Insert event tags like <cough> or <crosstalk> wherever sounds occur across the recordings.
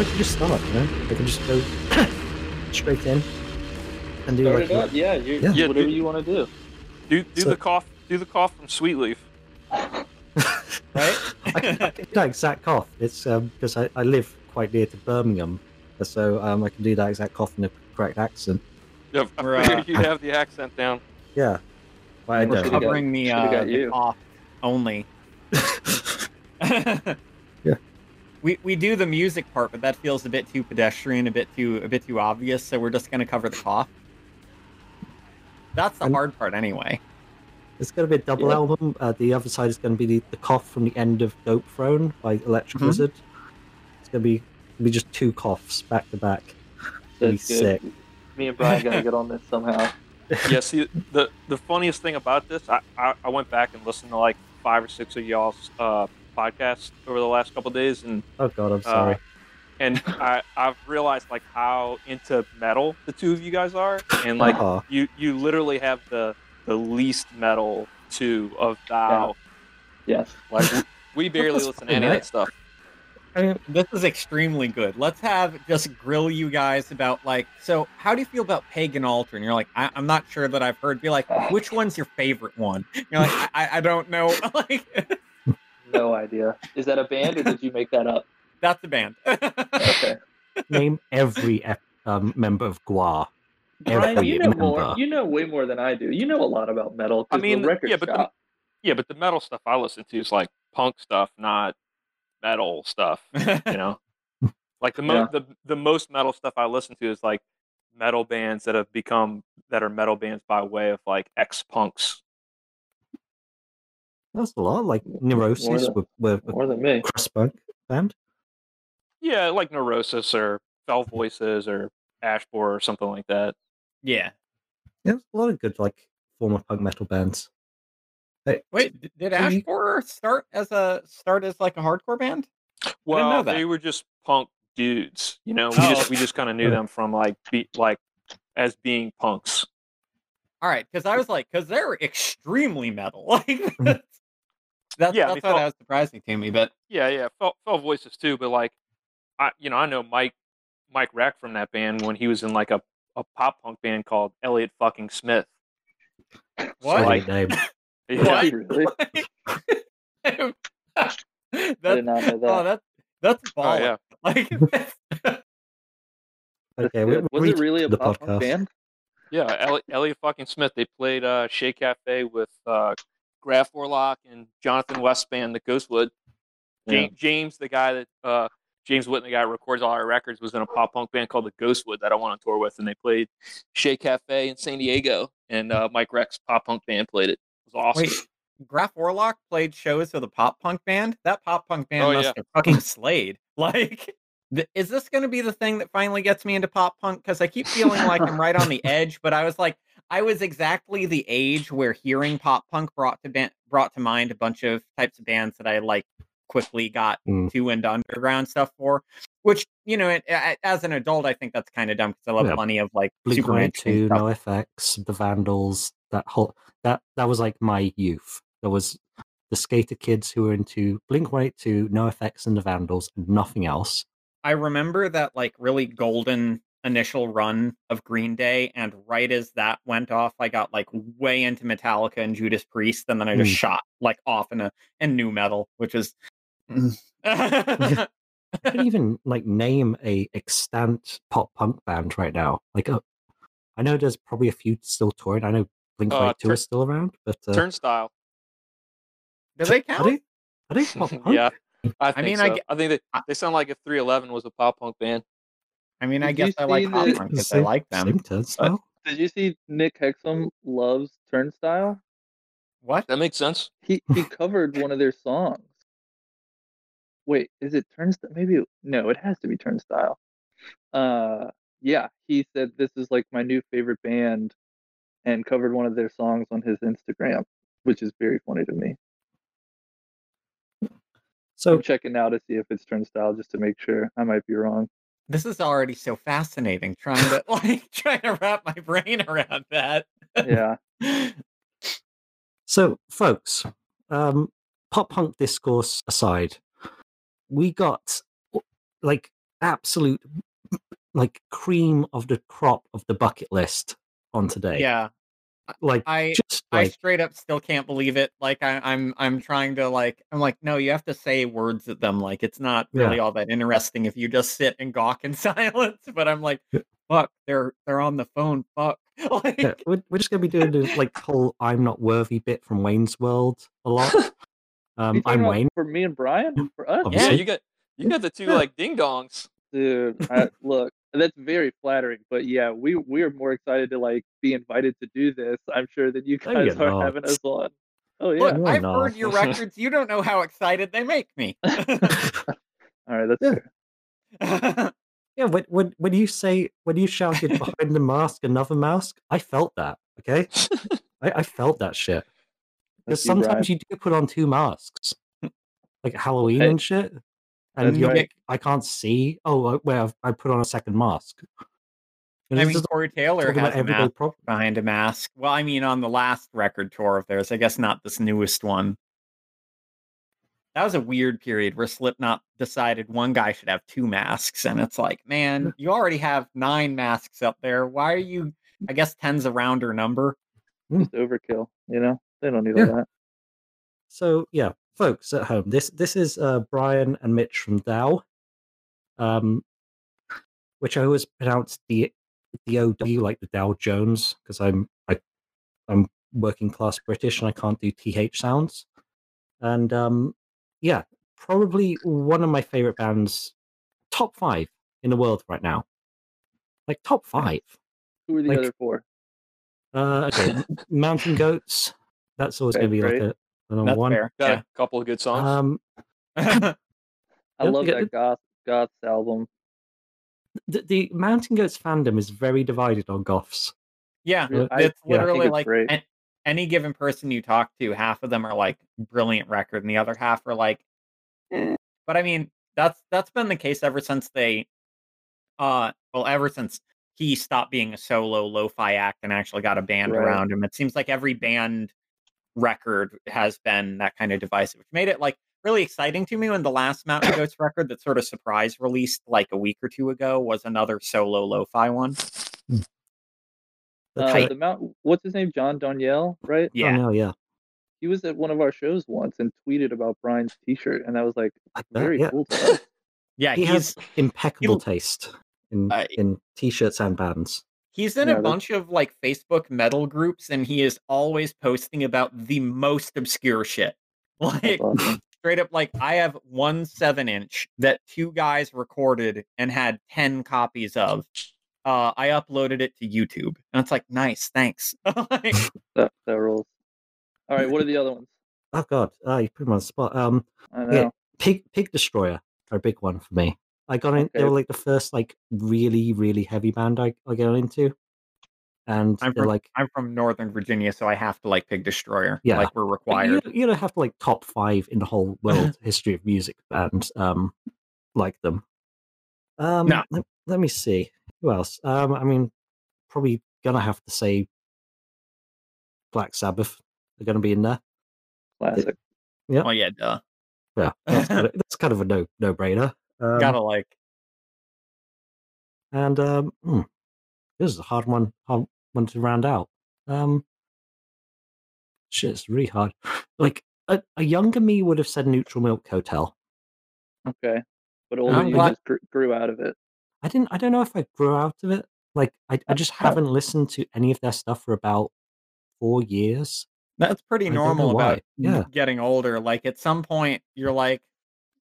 or I, or can just start. You know, I can just go <coughs> straight in and do Start like it up. Yeah, you, Yeah. Yeah, whatever dude. you want to do. Do do So- the cough. Do the cough from Sweet Leaf. <laughs> right? I can, I can do that exact cough. It's um, because I, I live quite near to Birmingham, so um, I can do that exact cough in the correct accent. Yep, I <laughs> We're, figured uh, you'd have the accent down. Yeah, but I We're don't. got- covering the, uh, the cough only. <laughs> Yeah. We we do the music part, but that feels a bit too pedestrian, a bit too a bit too obvious. So we're just gonna cover the cough. That's the And- hard part, anyway. It's going to be a double Yeah. album. Uh, the other side is going to be the, the cough from the end of Dope Throne by Electric Mhm. Wizard. It's going to be gonna be just two coughs back to back. Be That's good. sick. Me and Brian gonna get on this <laughs> somehow. yeah, see, the the funniest thing about this, I, I, I went back and listened to like five or six of y'all's uh, podcasts over the last couple days, and Oh god, I'm uh, sorry. and <laughs> I I've realized like how into metal the two of you guys are, and like Aw. you you literally have the the least metal two of thou. Yes. Like we, <laughs> we barely That's listen to any fine, of that stuff. I mean, this is extremely good. Let's have just grill you guys about like, so how do you feel about pagan altar? And you're like, I- I'm not sure that I've heard. Be like, which one's your favorite one? You're like, I, I- I don't know. <laughs> like, No idea. Is that a band or did you make that up? that's the band. Okay. <laughs> Name every um, member of Gwar. Brian, Every you know member. more. You know way more than I do. You know a lot about metal. I mean, the yeah, but the- Yeah, but the metal stuff I listen to is like punk stuff, not metal stuff. You know, <laughs> like the mo- Yeah. the the most metal stuff I listen to is like metal bands that have become that are metal bands by way of like ex punks. That's a lot. Like More Neurosis than- with, with a more than me. crust punk band. Yeah, like Neurosis or Fell Voices or Ash Borer or something like that. yeah. Yeah, a lot of good like former punk metal bands. Hey, Wait, did so you- Ash Borer start as a start as like a hardcore band? Well, know they were just punk dudes. You know, we Oh. just we just kind of knew them from like be, like as being punks. All right, because I was like, because they're extremely metal. <laughs> Like mm-hmm. That's that's, Yeah, I that's mean, what Fel- was surprising to me. But Yeah, yeah, Fell, Fell Voices too. But like, I you know I know Mike Mike Rack from that band when he was in like a a pop punk band called Elliot fucking Smith. <coughs> what? great name. <laughs> <laughs> Yeah, Did you really? <laughs> that's, I did not know that. Oh, that's that's Oh, yeah. Like, Okay, we, good. we'll was it read really a the pop punk band? Yeah, Elliot, Elliot fucking Smith. They played uh, Ché Café with uh, Graf Orlock and Jonathan Westband, the Ghostwood. Yeah. James, James, the guy that uh, James Whitten, the guy who records all our records, was in a pop punk band called the Ghostwood that I went on tour with, and they played Ché Café in San Diego, and uh, Mike Rex pop punk band played it. It was awesome. wait, Graf Orlock played shows with a pop punk band. That pop punk band Oh, must yeah. have fucking slayed. <laughs> Like, th- is this going to be the thing that finally gets me into pop punk? Because I keep feeling like I'm right on the <laughs> edge. But I was like, I was exactly the age where hearing pop punk brought to ban- brought to mind a bunch of types of bands that I like quickly got Mm. too into underground stuff for. Which you know, it, a- as an adult, I think that's kind of dumb because I love Yeah. plenty of like Blink super Two. No Effects, the Vandals. That whole that that was like my youth. There was the skater kids who were into Blink One Eight Two, NOFX, and the Vandals, and nothing else. I remember that like really golden initial run of Green Day, and right as that went off, I got like way into Metallica and Judas Priest, and then I just Mm. shot like off in a in nu metal, which is <laughs> I can't even like name a extant pop punk band right now. Like, uh, I know there's probably a few still touring. I know Blink One Uh, Two Tur- is still around, but uh, Turnstile. Do they are count? they are they pop <laughs> punk? yeah, I think mean, so. I I, think they, they sound like if 311 was a pop punk band. I mean, I Did you guess I like see pop the- because I like them. same turnstile. Did you see Nick Hexum loves Turnstile? What? That makes sense. He <laughs> he covered one of their songs. Wait, is it Turnstile? Maybe it- no, it has to be Turnstile. Uh, yeah, he said this is like my new favorite band, and covered one of their songs on his Instagram, which is very funny to me. So I'm checking now to see if it's Turnstile just to make sure. I might be wrong. This is already so fascinating. Trying to <laughs> like trying to wrap my brain around that. Yeah, So, folks, um, pop punk discourse aside, we got like absolute like cream of the crop of the bucket list on today. Yeah, like I just I straight up still can't believe it. Like I, I'm I'm trying to like I'm like no, you have to say words at them. Like it's not really all that interesting if you just sit and gawk in <laughs> silence. But I'm like, fuck, they're they're on the phone. Fuck, <laughs> like yeah, we're, we're just gonna be doing the like whole "I'm not worthy" bit from Wayne's World a lot. <laughs> Um, I'm Wayne. for me and Brian for us. Yeah, you got you got the two like ding dongs. Dude, I, look, that's very flattering. But yeah, we we are more excited to like be invited to do this. I'm sure that you <laughs> guys you're not. having us on. Oh yeah. look, I've not. heard your records. You don't know how excited they make me. <laughs> All right, that's Yeah. fair. <laughs> Yeah, when, when when you say when you shouted behind the mask, another mask, I felt that. Okay, I, I felt that shit. Because That's Brian. sometimes you do put on two masks, like Halloween Hey, and shit, and you're, right. I can't see. Oh, uh, well, I put on a second mask. And I this mean, is Corey Taylor talking has about a mask problem. behind a mask. Well, I mean, on the last record tour of theirs, I guess not this newest one. That was a weird period where Slipknot decided one guy should have two masks, and it's like, man, you already have nine masks up there. Why are you? <laughs> I guess ten's a rounder number. Just overkill. You know, they don't need Yeah. all that. So yeah, folks at home, this this is uh, Brian and Mitch from Dow, um, which I always pronounce the the OW like the Dow Jones because I'm I I'm working class British and I can't do th sounds, and um, yeah, probably one of my favorite bands, top five in the world right now, like top five. Who are the Like- other four? Uh, okay, Mountain Goats. That's always Okay, going to be like a, a number That's one. fair. Got a couple of good songs. Um, <laughs> I <laughs> love forget that goth goth album. the, the Mountain Goats fandom is very divided on goths. yeah, Yeah, I- it's yeah, literally it's like an- any given person you talk to, half of them are like brilliant record, and the other half are like. eh. But I mean, that's that's been the case ever since they, uh, well, ever since he stopped being a solo lo-fi act and actually got a band Right. around him. It seems like every band record has been that kind of divisive, which made it like really exciting to me when the last Mountain <coughs> Goats record that sort of surprise released like a week or two ago was another solo lo-fi one. That's Uh, the Mount, what's his name? John Darnielle, right? Oh, Yeah. no, yeah. He was at one of our shows once and tweeted about Brian's T-shirt, and that was like I bet, very yeah. cool <laughs> to. Yeah, He he's has impeccable he'll- taste in, Uh, in t-shirts and bands. He's in Yeah, a that's- bunch of like Facebook metal groups, and he is always posting about the most obscure shit. <laughs> Like awesome. straight up, like I have one seven inch that two guys recorded and had ten copies of. Uh, I uploaded it to YouTube, and it's like, nice, thanks. <laughs> Like, <laughs> That, that rules. All right, what are the other ones? Oh god, ah, you put him on the spot. Um, I know. yeah, Pig Pig Destroyer are a big one for me. I got in. They were like the first like really really heavy band I, I got into, and I'm from like I'm from Northern Virginia, so I have to like Pig Destroyer. Yeah. like we're required. You, you don't have to like top five in the whole world <laughs> history of music bands um like them. Um, No. let, let me see who else. Um, I mean, probably gonna have to say Black Sabbath They're gonna be in there. Classic. Yeah. Oh yeah, duh. Yeah, that's kind of, <laughs> that's kind of a no no brainer. Um, Gotta like. and um, hmm, this is a hard one hard one to round out. Um, shit, it's really hard. Like a, a younger me would have said Neutral Milk Hotel. Okay, but older I'm you glad- just grew, grew out of it. I didn't. I don't know if I grew out of it. Like I, I just haven't listened to any of their stuff for about four years. That's pretty I normal about Yeah. getting older. Like at some point, you're like,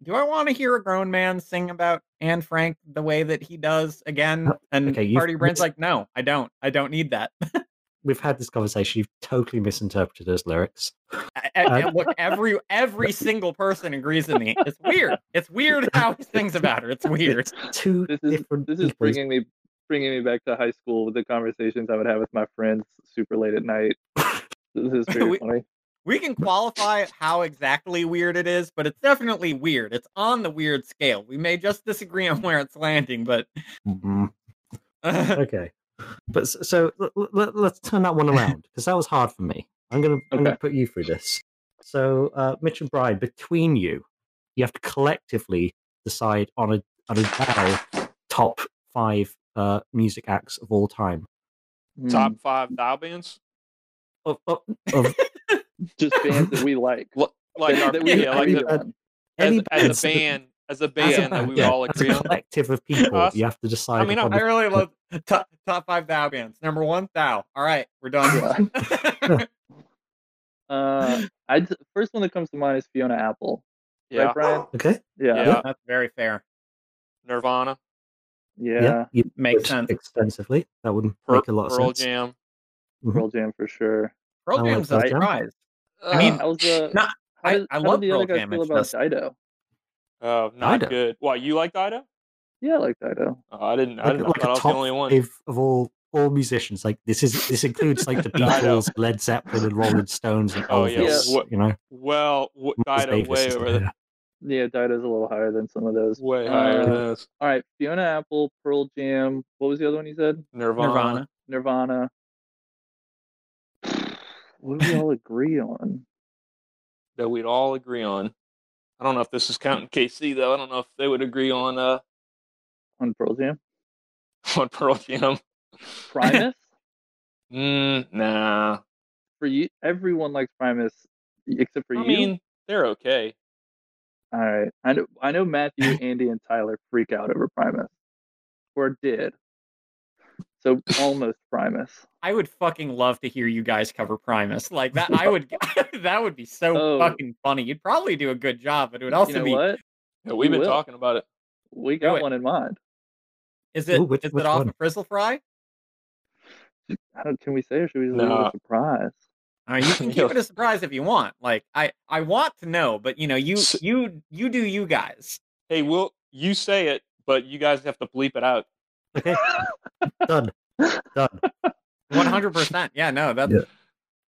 do I want to hear a grown man sing about Anne Frank the way that he does again? Uh, And okay, Party Brain's like, no, I don't. I don't need that. <laughs> We've had this conversation. You've totally misinterpreted those lyrics. I- I- I- look, every every <laughs> single person agrees with me. It's weird. It's weird <laughs> how he sings about her. It's weird. Two This is different this is people's- bringing me bringing me back to high school with the conversations I would have with my friends super late at night. This is very We- funny. We can qualify how exactly weird it is, but it's definitely weird. It's on the weird scale. We may just disagree on where it's landing, but Mhm. <laughs> okay, but s- so l- l- let's turn that one around because that was hard for me. I'm gonna I'm gonna put you through this. So, uh, Mitch and Brian, between you, you have to collectively decide on a are the Dow top five uh, music acts of all time? Hmm, Top five thou bands? Of, of, of <laughs> just bands that we like. L- Like that, our, that we yeah, like the, on. as, any as bands a that- band, as a as a band that we yeah, all as agree a on. collective of people, Us- you have to decide. I mean, I, upon I the- really <laughs> love top top five thou bands. Number one, thou. All right, we're done. <laughs> Uh, I first one that comes to mind is Fiona Apple. Yeah, Right, Brian? Okay. Yeah. Yeah. Yeah. That's very fair. Nirvana, Yeah. you Makes sense. extensively. That would Pearl, make a lot of Pearl sense. Jam. Pearl Jam for sure. Pearl I like Jam's a Jam. Surprise. I mean, How's uh, no, how I- did, I how love did the other Pearl guys Jam, feel about just- Dido? oh, not Dido. good. Why you like Dido? Yeah, I like Dido. Oh, I didn't. I, Like, didn't, I like thought I a was the top only one. of all all musicians. Like this is this includes like the <laughs> Beatles, Led Zeppelin, and Rolling Stones, and Oh, yeah. Elvis. What- You know, Well, w- Miles Dido Davis way is over there. the, Yeah, Dido's a little higher than some of those. way higher Uh, than those. All right, Fiona Apple, Pearl Jam. What was the other one you said? Nirvana. Nirvana. Nirvana. What do we all agree on? that we'd all agree on. I don't know if this is counting KC though. I don't know if they would agree on uh On Pearl Jam? <laughs> on Pearl Jam. Primus? <laughs> Mm, nah. for you, everyone likes Primus except for I you. I mean, they're okay. All right. I know I know Matthew, Andy, and Tyler freak out over Primus. Or did. So almost Primus. I would fucking love to hear you guys cover Primus. Like that I would <laughs> <laughs> that would be so Oh. fucking funny. You'd probably do a good job, but it would also you know be what? Yeah, we've We been will. talking about it. We got it. one in mind. is it Ooh, which- is which it off one? of Frizzle Fry? I don't can we say or should we leave it a surprise? You <laughs> can keep it a surprise if you want. Like I, I want to know, but you know, you you you do you guys. Hey, will you say it, but you guys have to bleep it out. Okay, <laughs> done, done. One hundred percent. Yeah, no, that's Yeah.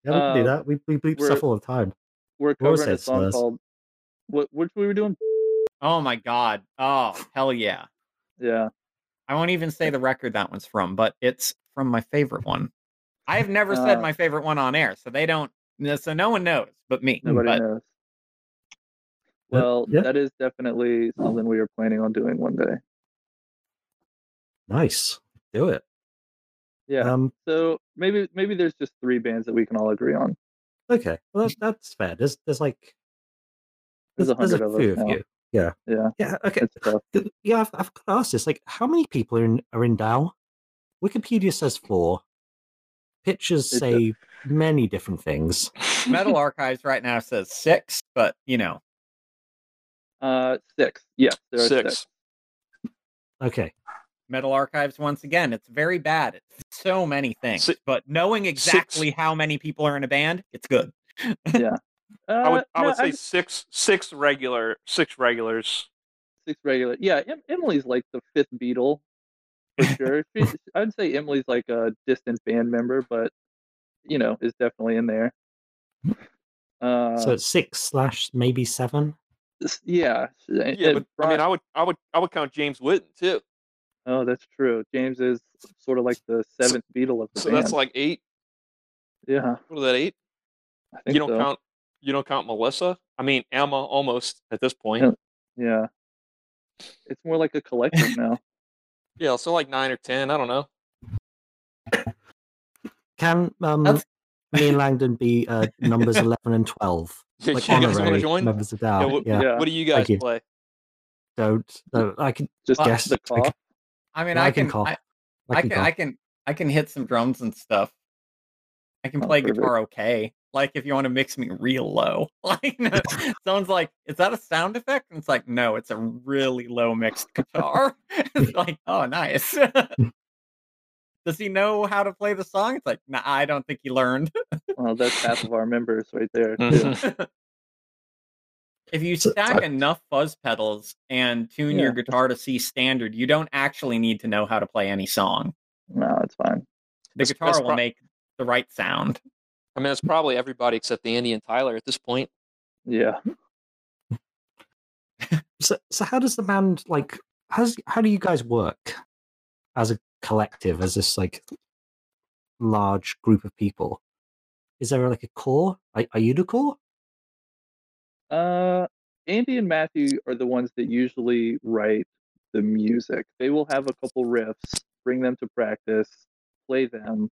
Yeah, we can do Uh, that. We we bleep we're- stuff all the time. We're We always covering a song slurs. called what which we were doing? oh my god. Oh hell yeah. Yeah. I won't even say the record that one's from, but it's from my favorite one. I've never said Uh, my favorite one on air, so they don't. So no one knows but me. Nobody but knows. Well, yeah. that is definitely something we are planning on doing one day. Nice, do it. Yeah. Um, so maybe maybe there's just three bands that we can all agree on. okay, well that, that's fair. There's there's like There's there's, a there's hundred a of few of now. you. Yeah, Yeah. yeah. Okay, It's tough. Th- yeah. I've, I've got to ask this. Like, how many people are in are in Dow? Wikipedia says four. Pictures It say many different things. Metal <laughs> Archives right now says six, but you know, Uh six. Yeah, there are six. Six. <laughs> Okay, Metal Archives once again, it's very bad. It's so many things, Si- but knowing exactly how many people are in a band, it's good. <laughs> Yeah. Uh, I would I no, would say I'd- six six regular six regulars. six regular. Yeah, em- Emily's like the fifth Beatle for <laughs> sure. I'd say Emily's like a distant band member, but you know, is definitely in there. Uh, so six slash maybe seven. yeah, Yeah, and but I mean, I would I would I would count James Whitten too. Oh, that's true. James is sort of like the seventh Beatle of the So band. that's like eight. yeah, What is that eight? I think You don't so. count you don't count Melissa. I mean Emma almost at this point. Yeah. Yeah, it's more like a collective now. <laughs> Yeah, so like nine or ten. I don't know. Can um, That's- me and Langdon be uh, numbers <laughs> eleven and twelve? <laughs> Yeah, Like you guys want honorary to join? members of Dow. Yeah, Yeah, what- Yeah, What do you guys Thank you. play? don't. No, I can. just guess. the I cough. I mean, I, I can can, cough. I, I can. can, go. I can, I can hit some drums and stuff. I can Oh, play guitar okay. Like if you want to mix me real low, <laughs> like <laughs> someone's like, "Is that a sound effect?" And it's like, "No, it's a really low mixed guitar." <laughs> it's like, "Oh, nice." Does he know how to play the song? It's like, nah, I don't think he learned. Well, that's half of our members right there. Too. If you stack enough fuzz pedals and tune your guitar to C standard, you don't actually need to know how to play any song. No, it's fine. The That's- guitar that's will pro- make the right sound. I mean, it's probably everybody except the Andy and Tyler at this point. Yeah. <laughs> So, so how does the band like? How's how do you guys work as a collective, as this like large group of people? Is there like a core? Are, are you the core? Uh, Andy and Matthew are the ones that usually write the music. They will have a couple riffs, bring them to practice, play them,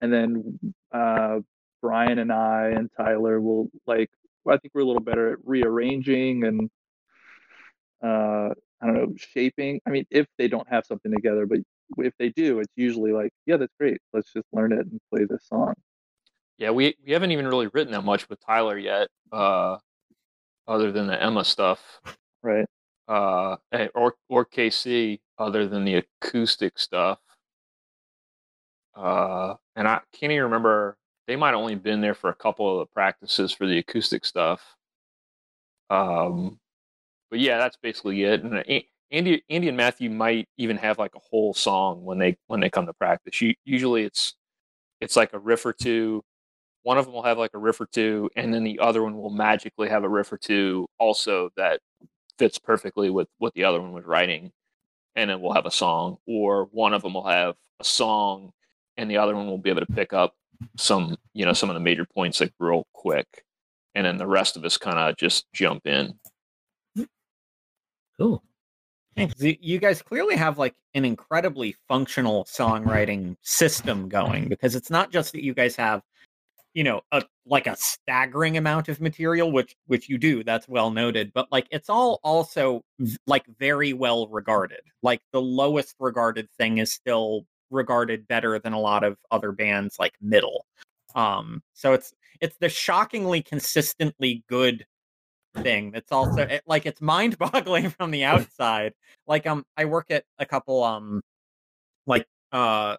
and then uh, Brian and I and Tyler will like. I think we're a little better at rearranging and uh, I don't know shaping. I mean, if they don't have something together, but if they do, it's usually like, yeah, that's great. Let's just learn it and play this song. Yeah, we we haven't even really written that much with Tyler yet, uh, other than the Emma stuff, Right. uh, eh, or or KC, other than the acoustic stuff. Uh, and I can't even remember. They might have only been there for a couple of the practices for the acoustic stuff. Um, but yeah, that's basically it. And Andy, Andy and Matthew might even have like a whole song when they when they come to practice. U- Usually, it's it's like a riff or two. One of them will have like a riff or two, and then the other one will magically have a riff or two also that fits perfectly with what the other one was writing, and then we'll have a song. Or one of them will have a song, and the other one will be able to pick up some you know some of the major points like real quick, and then the rest of us kind of just jump in. Cool. Thanks. you you guys clearly have like an incredibly functional songwriting system going because it's not just that you guys have, you know, a like a staggering amount of material, which which you do, that's well noted, but like it's all also like very well regarded. Like the lowest regarded thing is still regarded better than a lot of other bands like middle. Um, so it's it's the shockingly consistently good thing that's also it, like it's mind-boggling <laughs> from the <laughs> outside like um i work at a couple um like uh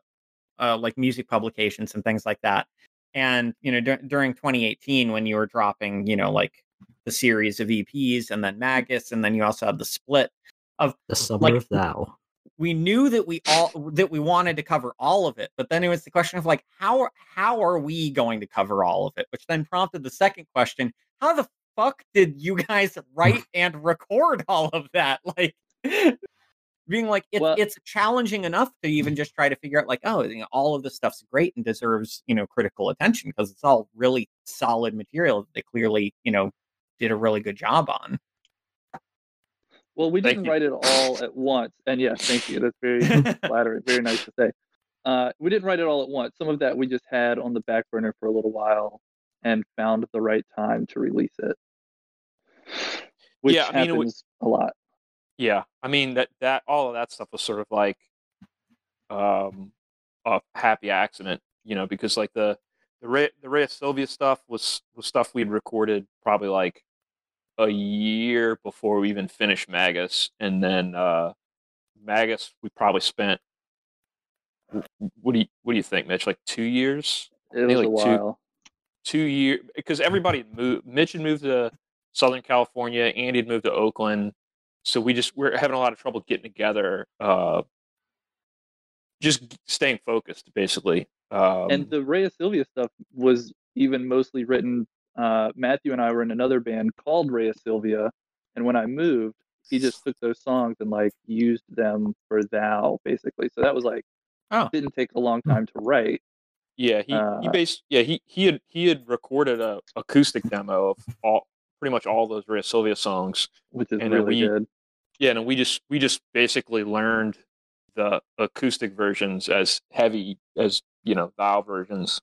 uh like music publications and things like that and you know dur- during 2018 when you were dropping you know like the series of eps and then magus and then you also had the split of The summer Like- of thou. we knew that we all that we wanted to cover all of it but then it was the question of like how how are we going to cover all of it which then prompted the second question how the fuck did you guys <laughs> write and record all of that <laughs> like being like it's Well- it's challenging enough to even just try to figure out like oh you know, all of this stuff's great and deserves you know critical attention because it's all really solid material that they clearly you know did a really good job on Well, we Thank didn't you. write it all at once, and yes, thank you. That's very <laughs> flattering. Very nice to say. Uh, we didn't write it all at once. Some of that we just had on the back burner for a little while, and found the right time to release it. Which Yeah, I mean, it would- happens a lot. Yeah, I mean that that all of that stuff was sort of like um a happy accident, you know, because like the the Ray, the Rhea Sylvia stuff was was stuff we'd recorded probably like a year before we even finished Magus, and then uh Magus we probably spent what do you what do you think, Mitch? Like two years, It was like a two- while. two years because everybody moved. Mitch had moved to Southern California. Andy had moved to Oakland. So we just we're having a lot of trouble getting together. Uh, just staying focused, basically. Um, and the Rhea Sylvia stuff was even mostly written. Uh, Matthew and I were in another band called Rhea Sylvia, and when I moved, he just took those songs and like used them for Thou, basically. So that was like Oh. didn't take a long time to write. yeah, he he uh, based yeah he he had he had recorded a acoustic demo of all pretty much all those Rhea Sylvia songs. which is And really we- good. Yeah, and we just we just basically learned the acoustic versions as heavy as you know thou versions.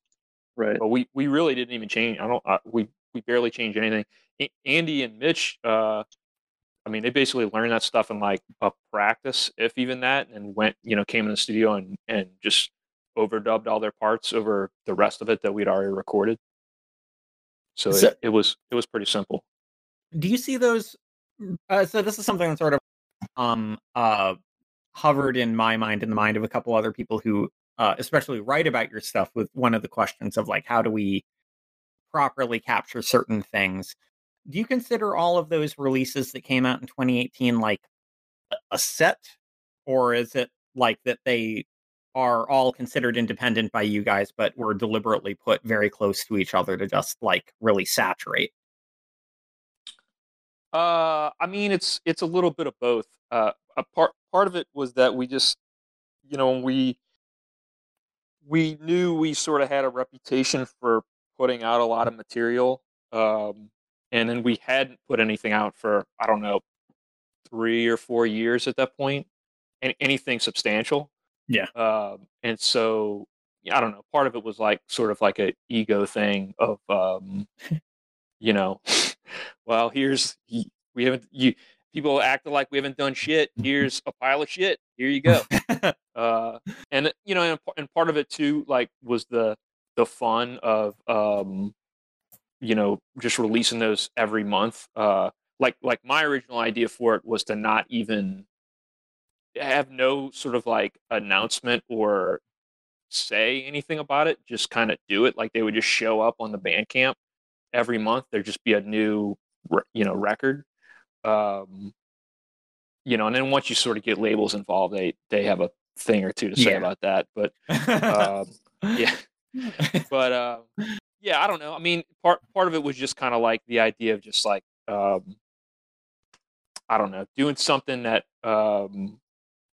Right. but we we really didn't even change. I don't. Uh, we we barely changed anything. A- Andy and Mitch, uh, I mean, they basically learned that stuff in like a practice, if even that, and went, you know, came in the studio and and just overdubbed all their parts over the rest of it that we'd already recorded. So, So- it, it was it was pretty simple. do you see those uh, so this is something that sort of um uh hovered in my mind in the mind of a couple other people who uh especially write about your stuff with one of the questions of like how do we properly capture certain things. Do you consider all of those releases that came out in 2018 like a- a set? Or is it like that they are all considered independent by you guys but were deliberately put very close to each other to just like really saturate? Uh, I mean, it's it's a little bit of both. Uh, a part part of it was that we just, you know, we we knew we sort of had a reputation for putting out a lot of material, um, and then we hadn't put anything out for I don't know three or four years at that point, and anything substantial. Yeah. Um, and so I don't know. Part of it was like sort of like a ego thing of, um, <laughs> you know, <laughs> well, here's we haven't you people acted like we haven't done shit. Here's a pile of shit. Here you <laughs> go. uh, and you know, and, and part of it too, like, was the the fun of, um, you know, just releasing those every month. Uh, like, like my original idea for it was to not even have no sort of like announcement or say anything about it. Just kind of do it. Like they would just show up on the Bandcamp every month. There'd just be a new, you know, record. Um, you know, and then once you sort of get labels involved, they they have a thing or two to say Yeah. about that. But um, <laughs> yeah, but uh, yeah, I don't know. I mean, part part of it was just kind of like the idea of just like um, I don't know, doing something that um,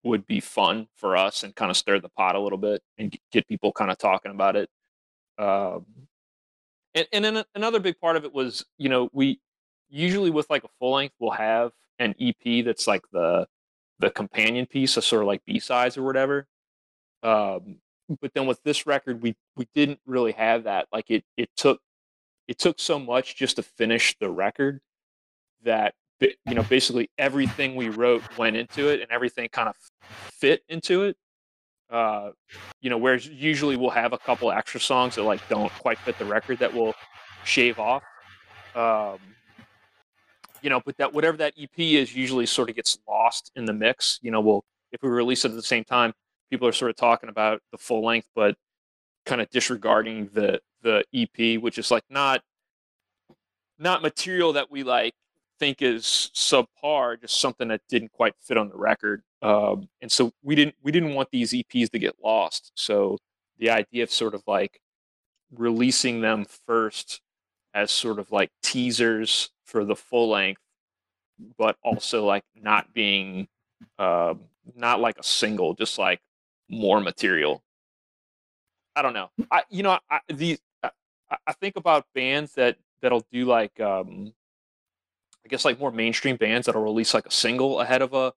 would be fun for us and kind of stir the pot a little bit and get people kind of talking about it. Um, and and then another big part of it was, you know, we usually with like a full length, we'll have an EP that's like the the companion piece, a sort of like B sides or whatever. Um, but then with this record, we we didn't really have that. Like it it took it took so much just to finish the record that you know basically everything we wrote went into it and everything kind of fit into it. Uh, you know, whereas usually we'll have a couple extra songs that like don't quite fit the record that we'll shave off. Um, you know, but that whatever that EP is usually sort of gets lost in the mix. You know, we'll if we release it at the same time, people are sort of talking about the full length, but kind of disregarding the the EP, which is like not not material that we like think is subpar, just something that didn't quite fit on the record. Um, and so we didn't we didn't want these EPs to get lost. So the idea of sort of like releasing them first as sort of like teasers for the full length, but also like not being um, not like a single, just like more material. I don't know. I you know I these I, I think about bands that that'll do like um I guess like more mainstream bands that'll release like a single ahead of a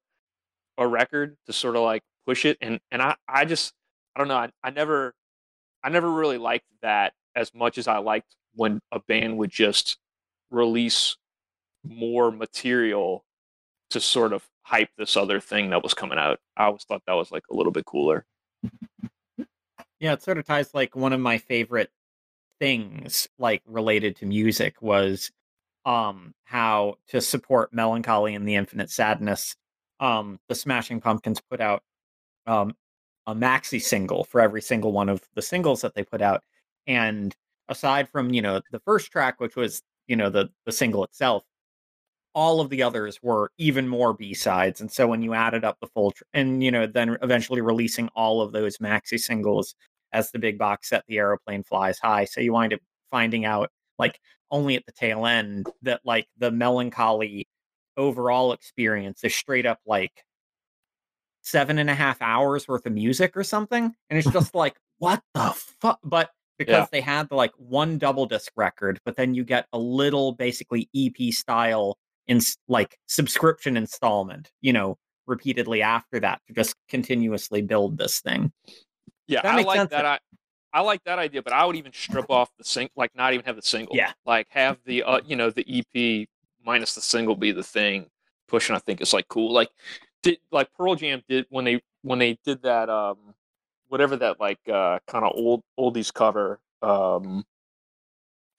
a record to sort of like push it and and I I just I don't know I, I never I never really liked that as much as I liked when a band would just release more material to sort of hype this other thing that was coming out. I always thought that was like a little bit cooler. Yeah, it sort of ties like one of my favorite things like related to music was um how to support melancholy and the infinite sadness um the smashing pumpkins put out um a maxi single for every single one of the singles that they put out and aside from you know the first track which was you know the the single itself all of the others were even more b-sides and so when you added up the full tr- and you know then eventually releasing all of those maxi singles as the big box set the aeroplane flies high so you wind up finding out like only at the tail end that like the melancholy overall experience is straight up like seven and a half hours worth of music or something and it's just <laughs> like what the fuck but because Yeah. they had the like one double disc record but then you get a little basically ep style in like subscription installment you know repeatedly after that to just continuously build this thing Yeah, I like sense. that. I, I like that idea, but I would even strip off the sing, like not even have the single. Yeah. like have the uh, you know the EP minus the single be the thing. Pushing, I think is like cool. Like did like Pearl Jam did when they when they did that um whatever that like uh kind of old oldies cover um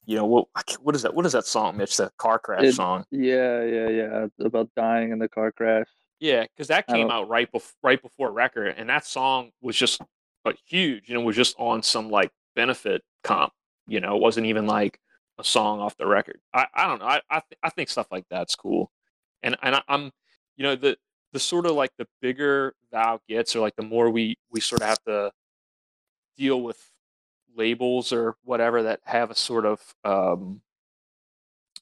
you know what what is that what is that song Mitch the car crash It- song Yeah, yeah, yeah. It's about dying in the car crash. Yeah, because that came out right before right before record, and that song was just but huge, and it was just on some like benefit comp. You know, it wasn't even like a song off the record. I, I don't know. I I, th- I think stuff like that's cool, and and I, I'm you know the the sort of like the bigger Thou gets, or like the more we we sort of have to deal with labels or whatever that have a sort of um,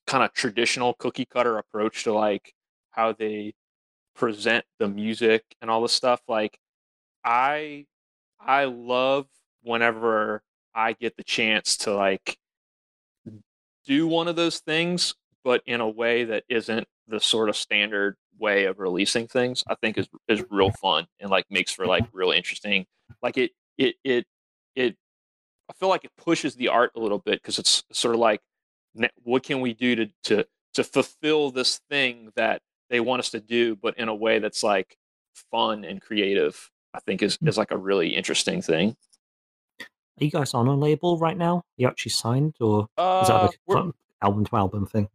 kind of traditional cookie cutter approach to like how they present the music and all this stuff like i i love whenever i get the chance to like do one of those things but in a way that isn't the sort of standard way of releasing things, I think is is real fun and like makes for like <laughs> real interesting. Like it it it it. I feel like it pushes the art a little bit because it's sort of like, what can we do to to to fulfill this thing that they want us to do, but in a way that's like fun and creative. I think is is like a really interesting thing. Are you guys on a label right now? you actually signed, or is that Uh, like an album to album thing?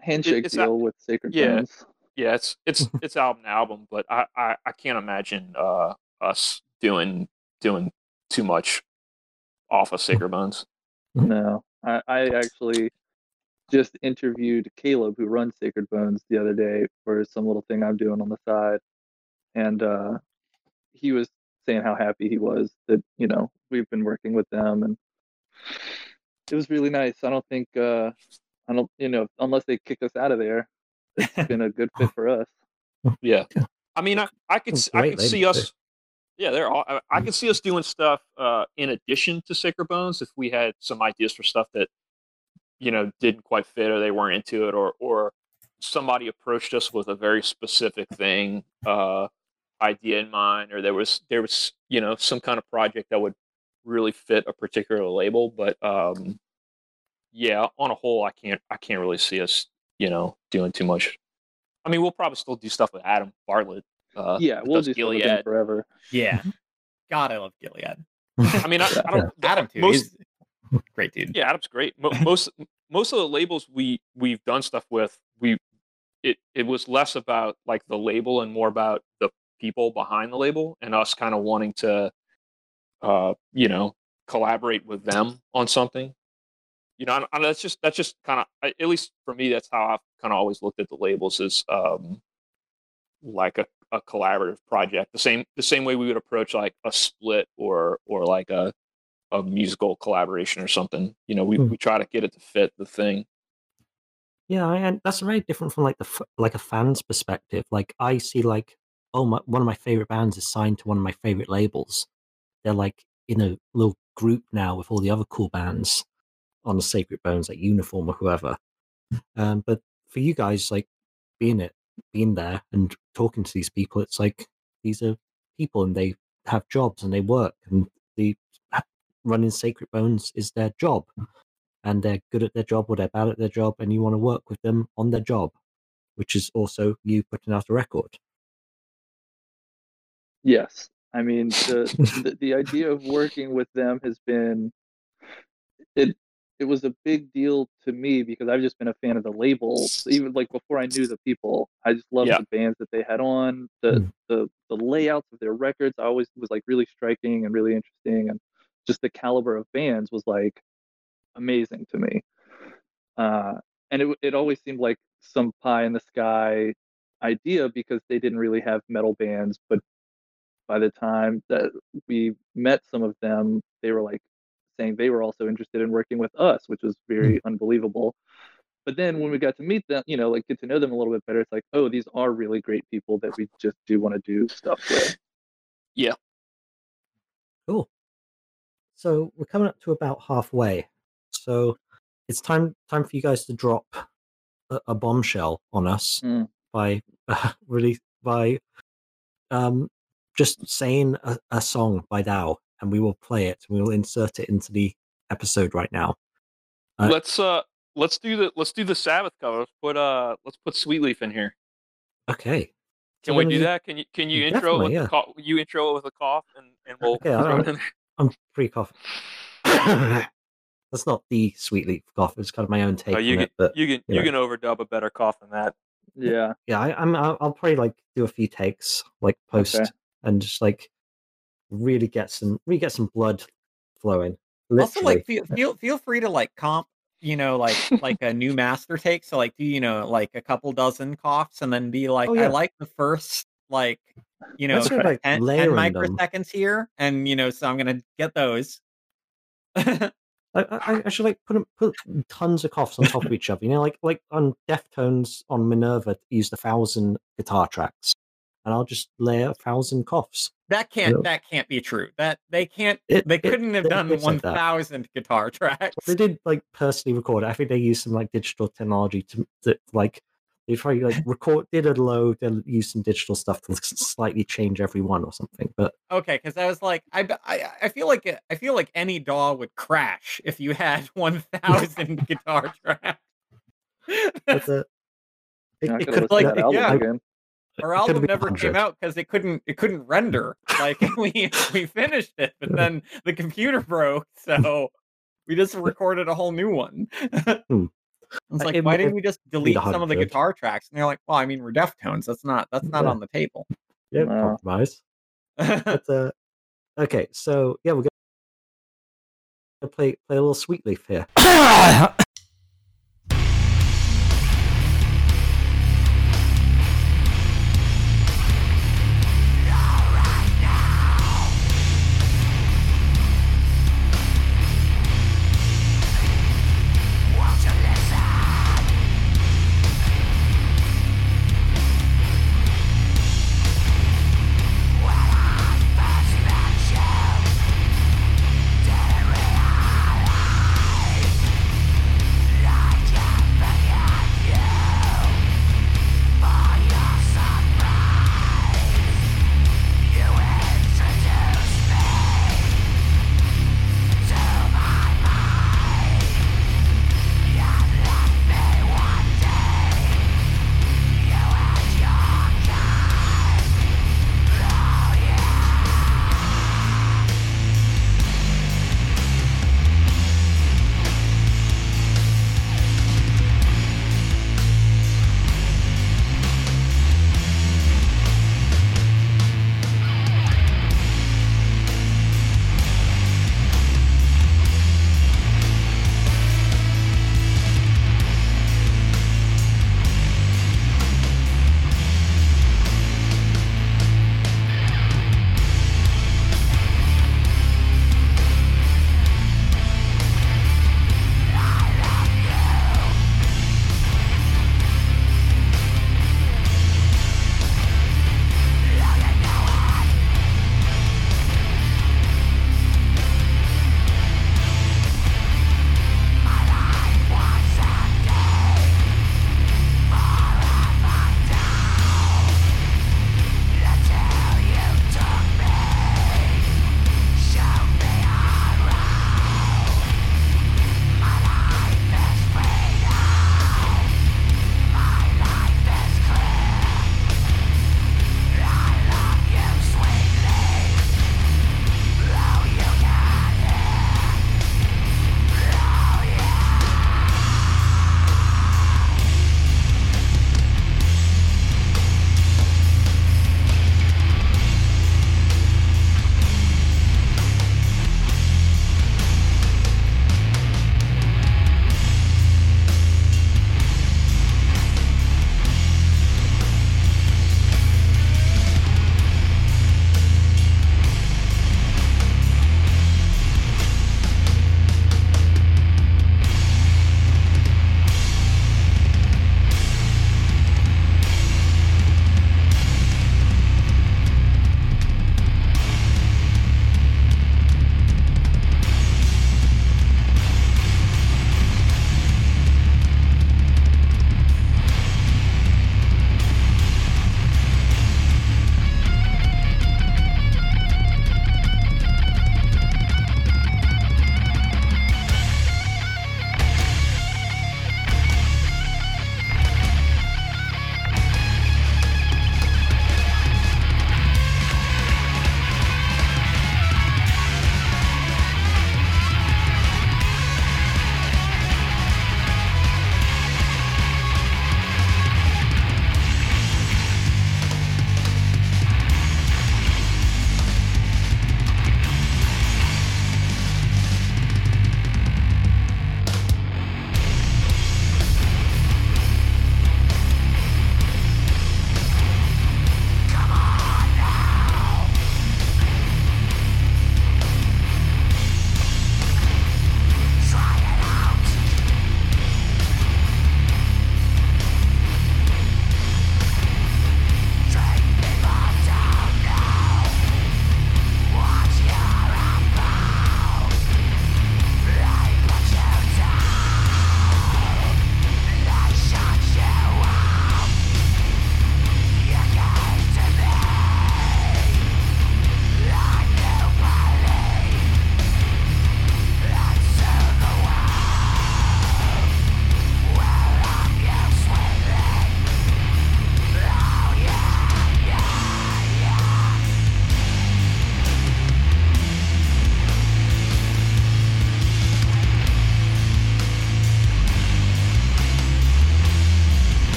Handshake it's not- deal with Sacred yeah. Bones. yeah, it's it's <laughs> it's album to album, but I, I I can't imagine uh us doing doing too much off of Sacred Bones. No, I, I actually just interviewed Caleb, who runs Sacred Bones, the other day for some little thing I'm doing on the side, and uh, he was saying how happy he was that you know we've been working with them, and it was really nice. I don't think uh, I don't you know unless they kick us out of there, it's <laughs> been a good fit for us. <laughs> Yeah, I mean, I I could s- I Great could see label, too. us. Yeah, they're all. I, I see us doing stuff uh, in addition to Sacred Bones if we had some ideas for stuff that you know didn't quite fit or they weren't into it or or somebody approached us with a very specific thing uh, idea in mind or there was there was you know some kind of project that would really fit a particular label but um yeah on a whole i can't i can't really see us you know doing too much i mean we'll probably still do stuff with adam bartlett uh yeah, with we'll us do stuff Gilead. forever. Yeah. <laughs> God, I love Gilead. <laughs> i mean I, I don't Adam too. most- He's great dude. Yeah, Adam's great. Mo- most most of the labels we we've done stuff with, we it it was less about like the label and more about the people behind the label and us kind of wanting to, uh, you know, collaborate with them on something. You know, and, and that's just that's just kind of at least for me, that's how I've kind of always looked at the labels is um, like a, a collaborative project. The same the same way we would approach like a split or or like a a musical collaboration or something. You know, we, Hmm. we try to get it to fit the thing. Yeah, and that's very different from like the like a fan's perspective. Like I see like, oh, my, one of my favorite bands is signed to one of my favorite labels. They're like in a little group now with all the other cool bands on the Sacred Bones, like Uniform or whoever. Um, but for you guys, like being it, being there and talking to these people, it's like these are people and they have jobs and they work and the running Sacred Bones is their job. Mm. And they're good at their job or they're bad at their job and you want to work with them on their job which is also you putting out a record. Yes, I mean the, <laughs> the the idea of working with them has been it. It was a big deal to me because I've just been a fan of the labels. Even like before I knew the people, I just loved Yeah. the bands that they had on. The Mm. the the layouts of their records I always was like really striking and really interesting, and just the caliber of bands was like amazing to me. Uh, and it it always seemed like some pie in the sky idea because they didn't really have metal bands, but by the time that we met some of them, they were like saying they were also interested in working with us, which was very unbelievable. But then when we got to meet them, you know, like get to know them a little bit better, it's like, oh, these are really great people that we just do want to do stuff with. Yeah. Cool so we're coming up to about halfway so it's time time for you guys to drop a, a bombshell on us Mm. by uh, <laughs> really by um just saying a, a song by Dow and we will play it we will insert it into the episode right now Uh, let's uh let's do the let's do the Sabbath cover. Let's put uh let's put Sweet Leaf in here. okay Can So we do you- that? Can you can you intro with yeah. the cough, you intro it with a cough and and we'll Okay, I- throw it in there. <laughs> I'm pretty cough. <coughs> That's not the sweet leaf cough. It's kind of my own take Oh, you on can it. But you can you you know. can overdub a better cough than that. Yeah. yeah, I, I'm. I'll, I'll probably like do a few takes, like post, Okay. and just like really get some, really get some blood flowing. Also, like feel, uh, feel feel free to like comp, you know, like <laughs> like a new master take. So like do you know like a couple dozen coughs and then be like, Oh, I like the first like you know Let's go, like, 10, 10 layering them. microseconds here, and you know, so I'm gonna get those. <laughs> I, I, I should like put put tons of coughs on top of each other. You know, like like on Deftones on Minerva used a thousand guitar tracks, and I'll just lay a thousand coughs. that can't Yeah. that can't be true. That they can't. It- they couldn't have it done looks one like thousand guitar <laughs> tracks. They did like personally record it. I think they used some like digital technology to that like They probably like <laughs> record did a load and use some digital stuff to slightly change every one or something. But Okay, because I was like, I, I I feel like I feel like any DAW would crash if you had <laughs> one thousand guitar tracks. That's uh, it, it could like, to that album yeah. again. Our album never came out because it couldn't it couldn't render. Like <laughs> we we finished it, but then the computer broke, so we just recorded a whole new one. Hmm. <laughs> It's Uh, like, it why didn't we just delete some of the guitar tracks? And they're like, well, I mean, we're Deftones. That's not that's not Yeah. on the table. yeah Wow. compromise. But uh, okay, so yeah, we're gonna play play a little sweet leaf here. <laughs>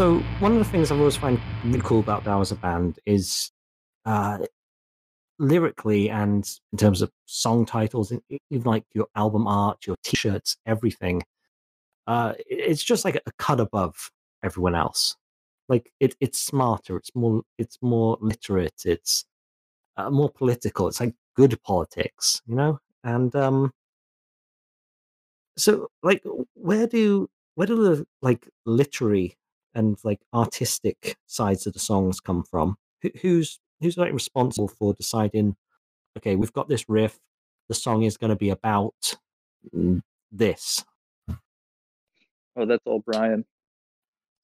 so one of the things I've always find really cool about Thou as a band is uh, lyrically and in terms of song titles, even like your album art, your t-shirts, everything. Uh, it's just like a cut above everyone else. Like it, it's smarter. It's more. It's more literate. It's uh, more political. It's like good politics, you know. And um, so like, where do where do the like literary and like artistic sides of the songs come from? Who, who's who's like responsible for deciding? Okay, we've got this riff. The song is going to be about mm, this. Oh, that's all Brian.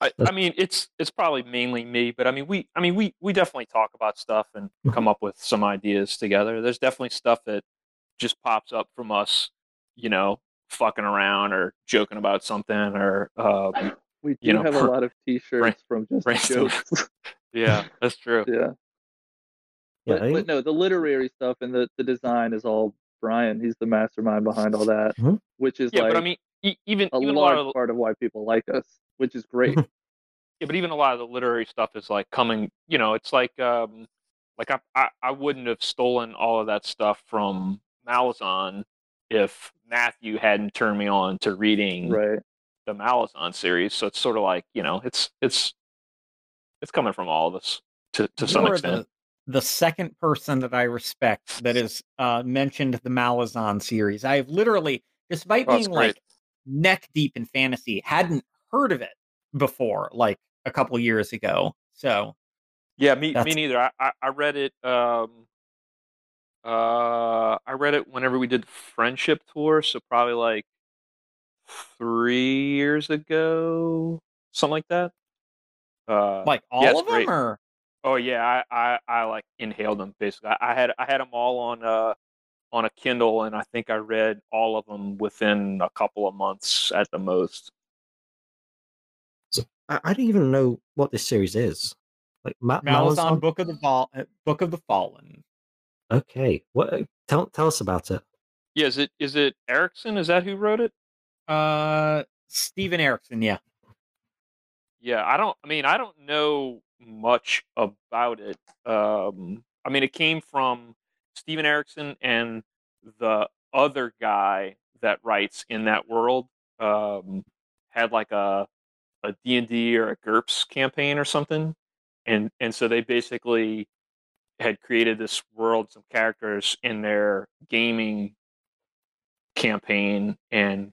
I, I mean, it's it's probably mainly me, but I mean, we I mean we we definitely talk about stuff and Mhm. come up with some ideas together. There's definitely stuff that just pops up from us, you know, fucking around or joking about something or um, We do You know, have a lot of T-shirts from just brainstorm. jokes. <laughs> <laughs> yeah, that's true. yeah. Yeah, But, I- but no, the literary stuff and the, the design is all Brian. He's the mastermind behind all that, Mhm. which is Yeah, like but I mean, e- even a even a lot of part of why people like us, which is great. yeah, but even a lot of the literary stuff is like coming. You know, it's like um, like I, I I wouldn't have stolen all of that stuff from Malazan if Matthew hadn't turned me on to reading right. The Malazan series. So it's sort of like you know, it's it's it's coming from all of us to to some You are extent. The, the second person that I respect that has uh, mentioned the Malazan series. I have literally, despite Oh, being like neck deep in fantasy, hadn't heard of it before, like a couple years ago. So Yeah, me me neither. I, I I read it. Um, uh, I read it whenever we did the friendship tour, so probably like three years ago, something like that. Uh, like all yeah, of them, great. or Oh yeah, I, I, I like inhaled them basically. I, I had I had them all on uh on a Kindle, and I think I read all of them within a couple of months at the most. I, I don't even know what this series is. Like Ma- Malazan Malazan? Book of the Fall, uh, Book of the Fallen. Okay, what? uh, Tell tell us about it. Yeah, is it is it Erikson? Is that who wrote it? Uh, Steven Erikson, yeah. Yeah, I don't. I mean, I don't know much about it. Um, I mean, it came from Steven Erikson and the other guy that writes in that world um, had like a a D and D or a GURPS campaign or something, and and so they basically had created this world, some characters in their gaming campaign, and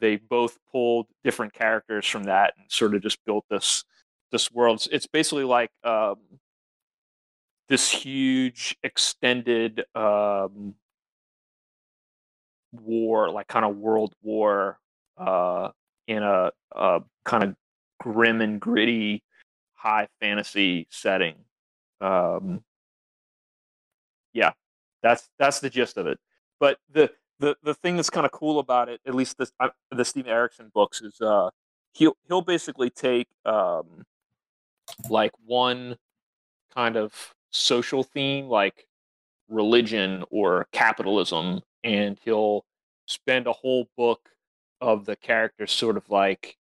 they both pulled different characters from that and sort of just built this this world. It's- basically like um, this huge extended um, war, like kind of world war, uh, in a, a kind of grim and gritty high fantasy setting. Um, yeah, that's that's the gist of it. But the the the thing that's kind of cool about it, at least this uh, the Steve Erikson books, is uh, he'll he'll basically take um, like one kind of social theme, like religion or capitalism, and he'll spend a whole book of the characters sort of like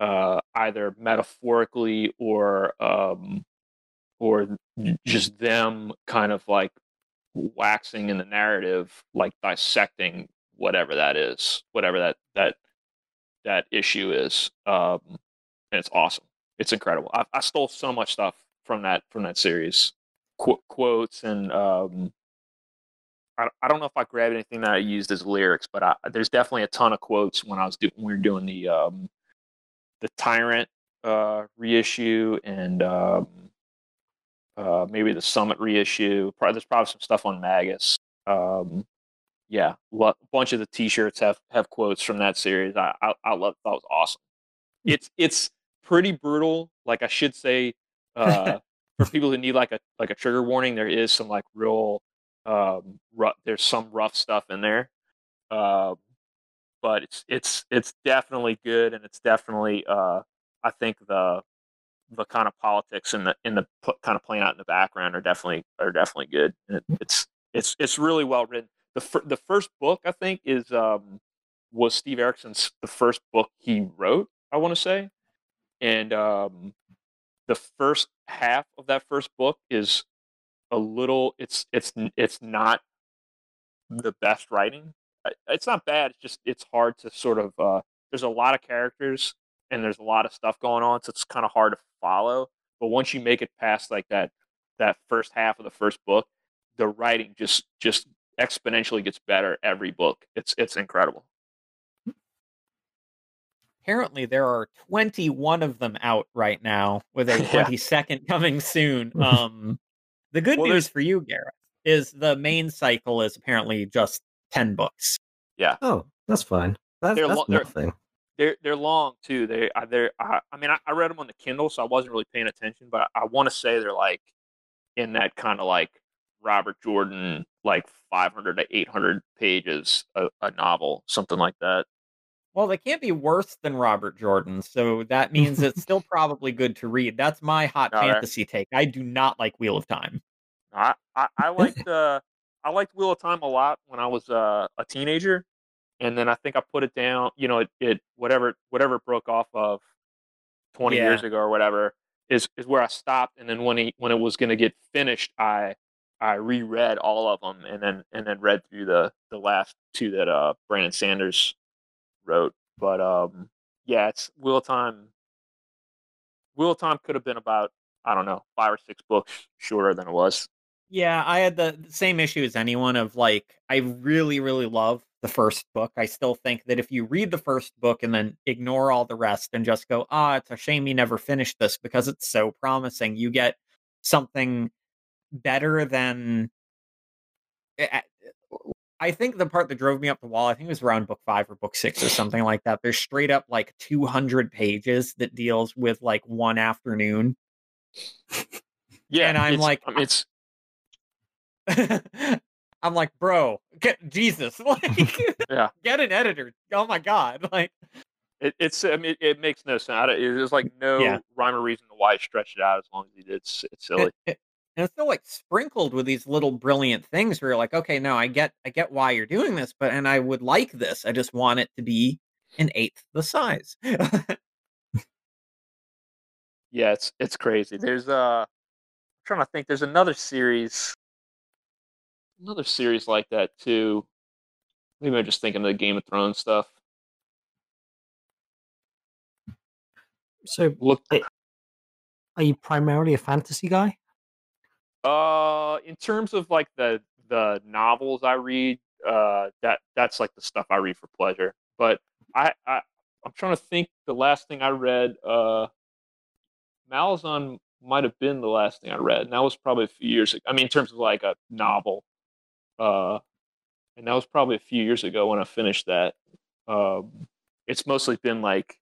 uh, either metaphorically or um, or just them kind of like waxing in the narrative, like dissecting whatever that is, whatever that that that issue is, um, and it's awesome. It's incredible. I, I stole so much stuff from that from that series, Qu- quotes and um, I, I don't know if I grabbed anything that I used as lyrics, but I, there's definitely a ton of quotes when I was doing when we were doing the um, the Tyrant uh, reissue and um, uh, maybe the Summit reissue. Probably, there's probably some stuff on Magus. Um, yeah, a bunch of the T-shirts have have quotes from that series. I I, I love that was awesome. <laughs> It's it's pretty brutal. Like I should say, uh, <laughs> for people who need like a like a trigger warning, there is some like real um, rough, there's some rough stuff in there. Um, but it's it's it's definitely good, and it's definitely uh, I think the the kind of politics and the in the kind of playing out in the background are definitely are definitely good. It, it's it's it's really well written. The fir- the first book I think is um, was Steve Erikson's the first book he wrote. I want to say, and um, the first half of that first book is a little. It's it's it's not the best writing. It's not bad. It's just it's hard to sort of. Uh, there's a lot of characters and there's a lot of stuff going on, so it's kind of hard to follow. But once you make it past like that that first half of the first book, the writing just just exponentially gets better every book. It's it's incredible. Apparently, there are 21 of them out right now, with a <laughs> Yeah. 22nd coming soon. <laughs> Um, the good Well, news there's- for you, Gareth, is the main cycle is apparently just 10 books. Yeah. Oh, that's fine. That's, They're that's lo- they're- nothing. They're they're long too. They I- they're I, I mean I, I read them on the Kindle, so I wasn't really paying attention, but I want to say they're like in that kind of like Robert Jordan, like 500 to 800 pages a, a novel, something like that. Well, they can't be worse than Robert Jordan, so that means it's <laughs> still probably good to read. That's my hot All right. fantasy take. I do not like Wheel of Time. I I, I <laughs> liked uh I liked Wheel of Time a lot when I was uh, a teenager, and then I think I put it down. You know, it, it whatever whatever it broke off of twenty Yeah. years ago or whatever is is where I stopped. And then when he when it was going to get finished, I I reread all of them and then and then read through the the last two that uh Brandon Sanders wrote. But um yeah, it's Wheel Time. Wheel Time could have been about I don't know five or six books shorter than it was. Yeah, I had the the same issue as anyone of like I really really love the first book. I still think that if you read the first book and then ignore all the rest and just go, "Ah, it's a shame you never finished this because it's so promising." You get something better than I- think the part that drove me up the wall, I think it was around book 5 or book 6 or something like that. There's straight up like 200 pages that deals with like one afternoon Yeah, And I'm it's- like, mean, it's <laughs> I'm like, bro, get Jesus, <laughs> like, <laughs> Yeah. get an editor. Oh my god, <laughs> like, It, it's I mean, it, it makes no sense. There's like no Yeah. rhyme or reason to why he stretched it out as long as he did. It's, it's silly. it- and it's still like sprinkled with these little brilliant things where you're like, okay, no, I get, I get why you're doing this, but and I would like this. I just want it to be an eighth the size. Yeah, it's it's crazy. There's uh, I'm trying to think. There's another series, another series like that too. Maybe I'm just thinking of the Game of Thrones stuff. So, Look, are you primarily a fantasy guy? uh, in terms of like the the novels I read, uh, that that's like the stuff I read for pleasure. But I I I'm trying to think. The last thing I read, uh, Malazan might have been the last thing I read, and that was probably a few years ago. I mean, in terms of like a novel, uh, and that was probably a few years ago when I finished that. Um, it's mostly been like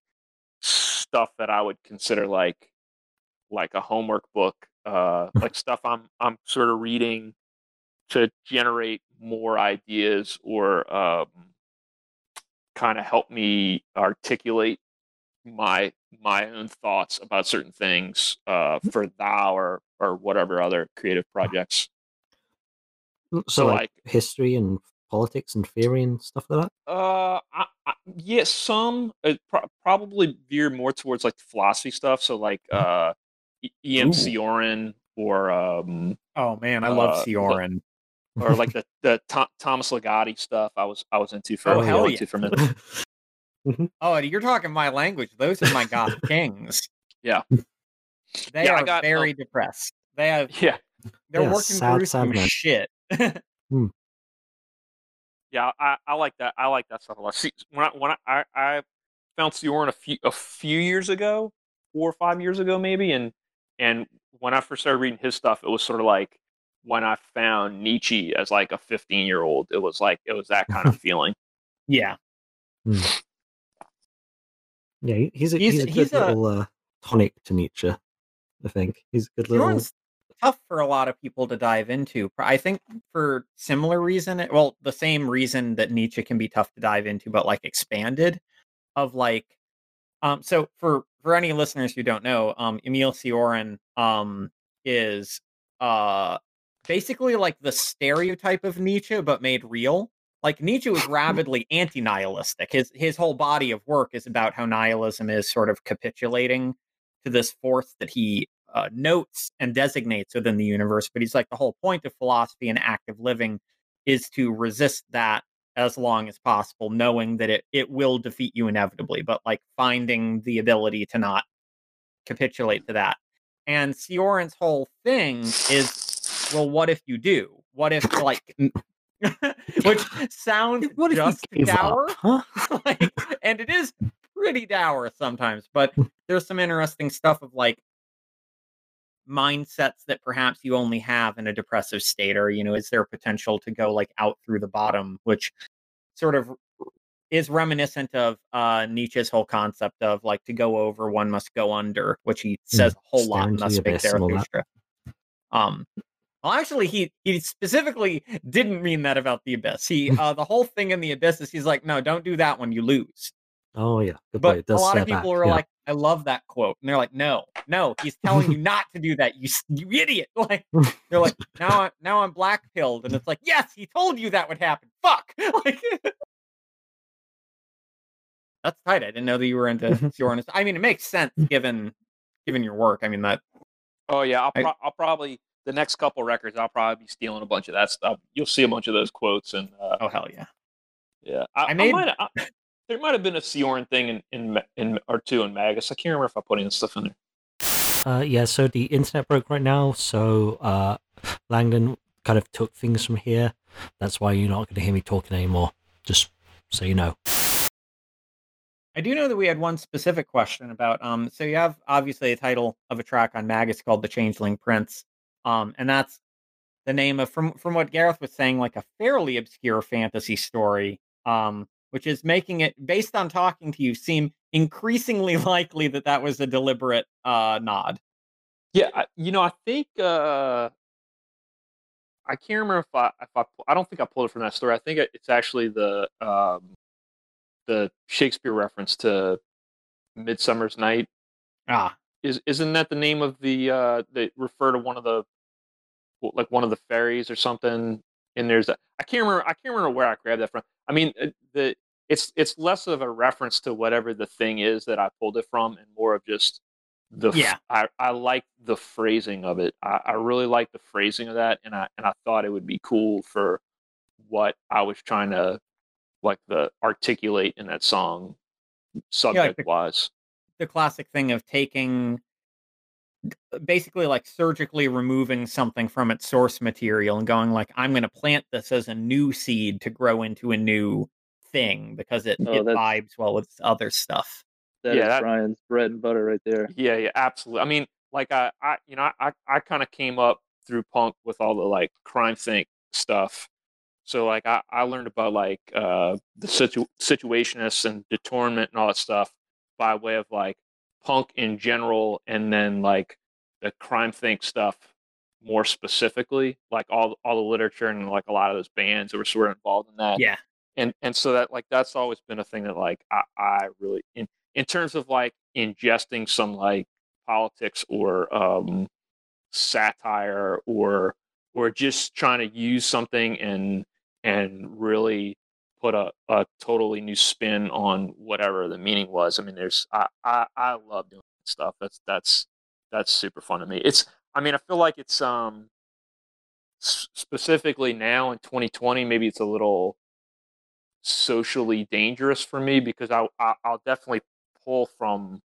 stuff that I would consider like like a homework book, uh, <laughs> like stuff I'm I'm sort of reading to generate more ideas or um, kind of help me articulate my my own thoughts about certain things uh, for thou or or whatever other creative projects. So, So, like, like- history and politics and theory and stuff like that. Uh, I, I, yeah, some uh, pro- probably veer more towards like philosophy stuff. So like uh, E- E.M. Ooh. Cioran or um, oh man, I love Uh, Cioran. or like <laughs> the the Tho- Thomas Ligotti stuff. I was I was into for Oh, hell yeah. for a minute. <laughs> Oh, you're talking my language. Those are my goth <laughs> kings. Yeah. They Yeah, are got, very um, depressed. They have Yeah, they're Yeah, working sad, through sad some man. shit. <laughs> yeah, I, I like that. I like that stuff a lot. See, when I when I, I, I found Cioran a few a few years ago, four or five years ago maybe, and and when I first started reading his stuff, it was sort of like when I found Nietzsche as like a 15 year old. It was like it was that kind of <laughs> feeling. yeah. Yeah, he's a He's- he's, a good he's a- little uh, tonic to Nietzsche. I think he's a good little. Tough for a lot of people to dive into. I think for similar reason, well, the same reason that Nietzsche can be tough to dive into, but like expanded of like um so for for any listeners who don't know, um Emil Cioran um is uh basically like the stereotype of Nietzsche but made real. Like Nietzsche was <laughs> rabidly anti-nihilistic. His his whole body of work is about how nihilism is sort of capitulating to this force that he uh, notes and designates within the universe. But he's like, the whole point of philosophy and active living is to resist that as long as possible, knowing that it, it will defeat you inevitably, but like finding the ability to not capitulate to that. And Cioran's whole thing is, well, what if you do? What if like <laughs> <laughs> which sounds <laughs> What just gave up, dour, huh? like, and it is pretty dour sometimes. But there's some interesting stuff of like mindsets that perhaps you only have in a depressive state, or you know, is there potential to go like out through the bottom, which sort of is reminiscent of uh Nietzsche's whole concept of like to go over, one must go under, which he says a whole lot in the Thus Spake abyss and all that. Zarathustra. Um, well, actually, he he specifically didn't mean that about the abyss. He <laughs> uh, the whole thing in the abyss is he's like, no, don't do that one, you lose. Oh yeah, good But point. It does a lot of people back, are yeah. like, I love that quote, and they're like, no, no, he's telling you not to do that, you you idiot. <laughs> Like they're like, <laughs> now I, now I'm black pilled, and it's like, yes, he told you that would happen. Fuck. <laughs> Like. That's tight. I didn't know that you were into Cioran. I mean, it makes sense given given your work. I mean, that Oh yeah, I'll, pro- I'll probably the next couple records. I'll probably be stealing a bunch of that stuff. You'll see a bunch of those quotes, and uh, oh hell yeah. yeah, I, I I made- might. I, there might have been a Cioran thing in, in Ma- in or two in Magus. I can't remember if I put any stuff in there. Uh, yeah, so the internet broke right now, so uh, Langdon kind of took things from here. That's why you're not going to hear me talking anymore. Just so you know. I do know that we had one specific question about um so you have obviously a title of a track on Magus called The Changeling Prince. Um and that's the name of from from what Gareth was saying like a fairly obscure fantasy story um which is making it based on talking to you seem increasingly <laughs> likely that that was a deliberate uh nod. Yeah, you know, I think uh, I can't remember if I if I I don't think I pulled it from that story. I think it's actually the um, the Shakespeare reference to Midsummer's Night. Ah, Is isn't that the name of the uh, they refer to one of the like one of the fairies or something? And there's a I can't remember I can't remember where I grabbed that from. I mean uh, the it's it's less of a reference to whatever the thing is that I pulled it from, and more of just the Yeah. I, I like the phrasing of it. I, I really like the phrasing of that, and I and I thought it would be cool for what I was trying to like the articulate in that song subject the- wise. the classic thing of taking basically like surgically removing something from its source material and going like i'm going to plant this as a new seed to grow into a new thing because it, Oh, it vibes well with other stuff That is Yeah, that- Brian's bread and butter right there. Yeah, yeah, absolutely. I mean, like I, I you know, I, I kind of came up through punk with all the like CrimethInc stuff. So like I, I learned about like uh the situ- situationists and détournement and all that stuff by way of like punk in general and then like the CrimethInc stuff more specifically, like all all the literature and like a lot of those bands that were sort of involved in that. Yeah. And and so that like that's always been a thing that like I, I really in in terms of like ingesting some like politics or um satire or or just trying to use something and and really put a, a totally new spin on whatever the meaning was. I mean there's I, I, I love doing that stuff. That's that's that's super fun to me. It's I mean I feel like it's um specifically now in 2020 maybe it's a little socially dangerous for me because I, I I'll definitely pull from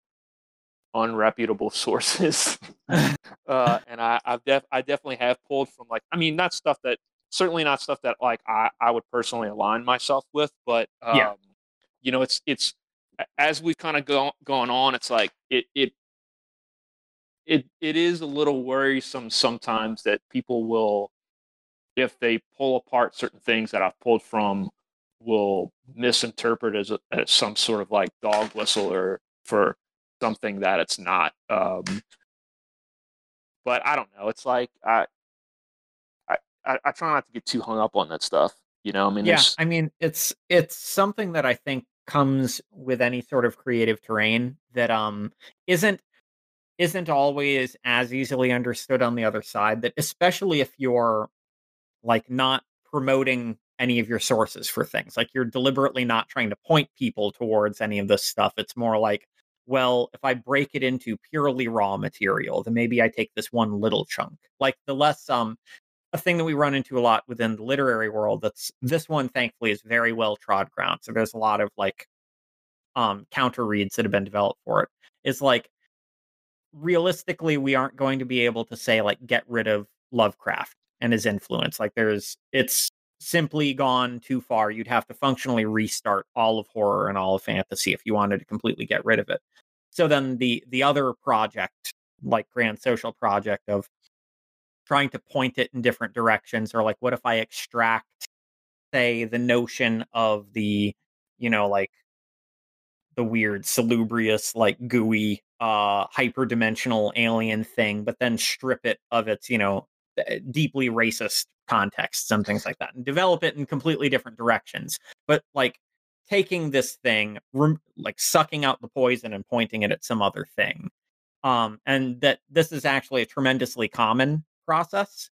unreputable <laughs> sources, <laughs> uh, and I I've def I definitely have pulled from like I mean not stuff that certainly not stuff that like I I would personally align myself with, but um, Yeah. you know it's it's as we've kind of go, gone on, it's like it it it it is a little worrisome sometimes that people will if they pull apart certain things that I've pulled from will misinterpret as, a, as some sort of like dog whistle or for something that it's not. Um, but I don't know. It's like I, I, I, try not to get too hung up on that stuff. You know, I mean, yeah there's- i mean it's it's something that i think comes with any sort of creative terrain that um isn't isn't always as easily understood on the other side that especially if you're like not promoting any of your sources for things like you're deliberately not trying to point people towards any of this stuff it's more like well, if I break it into purely raw material, then maybe I take this one little chunk. Like the less um a thing that we run into a lot within the literary world that's this one thankfully is very well trod ground. So there's a lot of like um counter reads that have been developed for it. Is like realistically we aren't going to be able to say like get rid of Lovecraft and his influence. Like there's it's simply gone too far. You'd have to functionally restart all of horror and all of fantasy if you wanted to completely get rid of it. So then the the other project, like grand social project of trying to point it in different directions, or like what if I extract, say, the notion of the, you know, like the weird salubrious, like gooey, uh hyperdimensional alien thing, but then strip it of its, you know, eh, deeply racist contexts and things like that and develop it in completely different directions. But like taking this thing rem- like sucking out the poison and pointing it at some other thing um and that this is actually a tremendously common process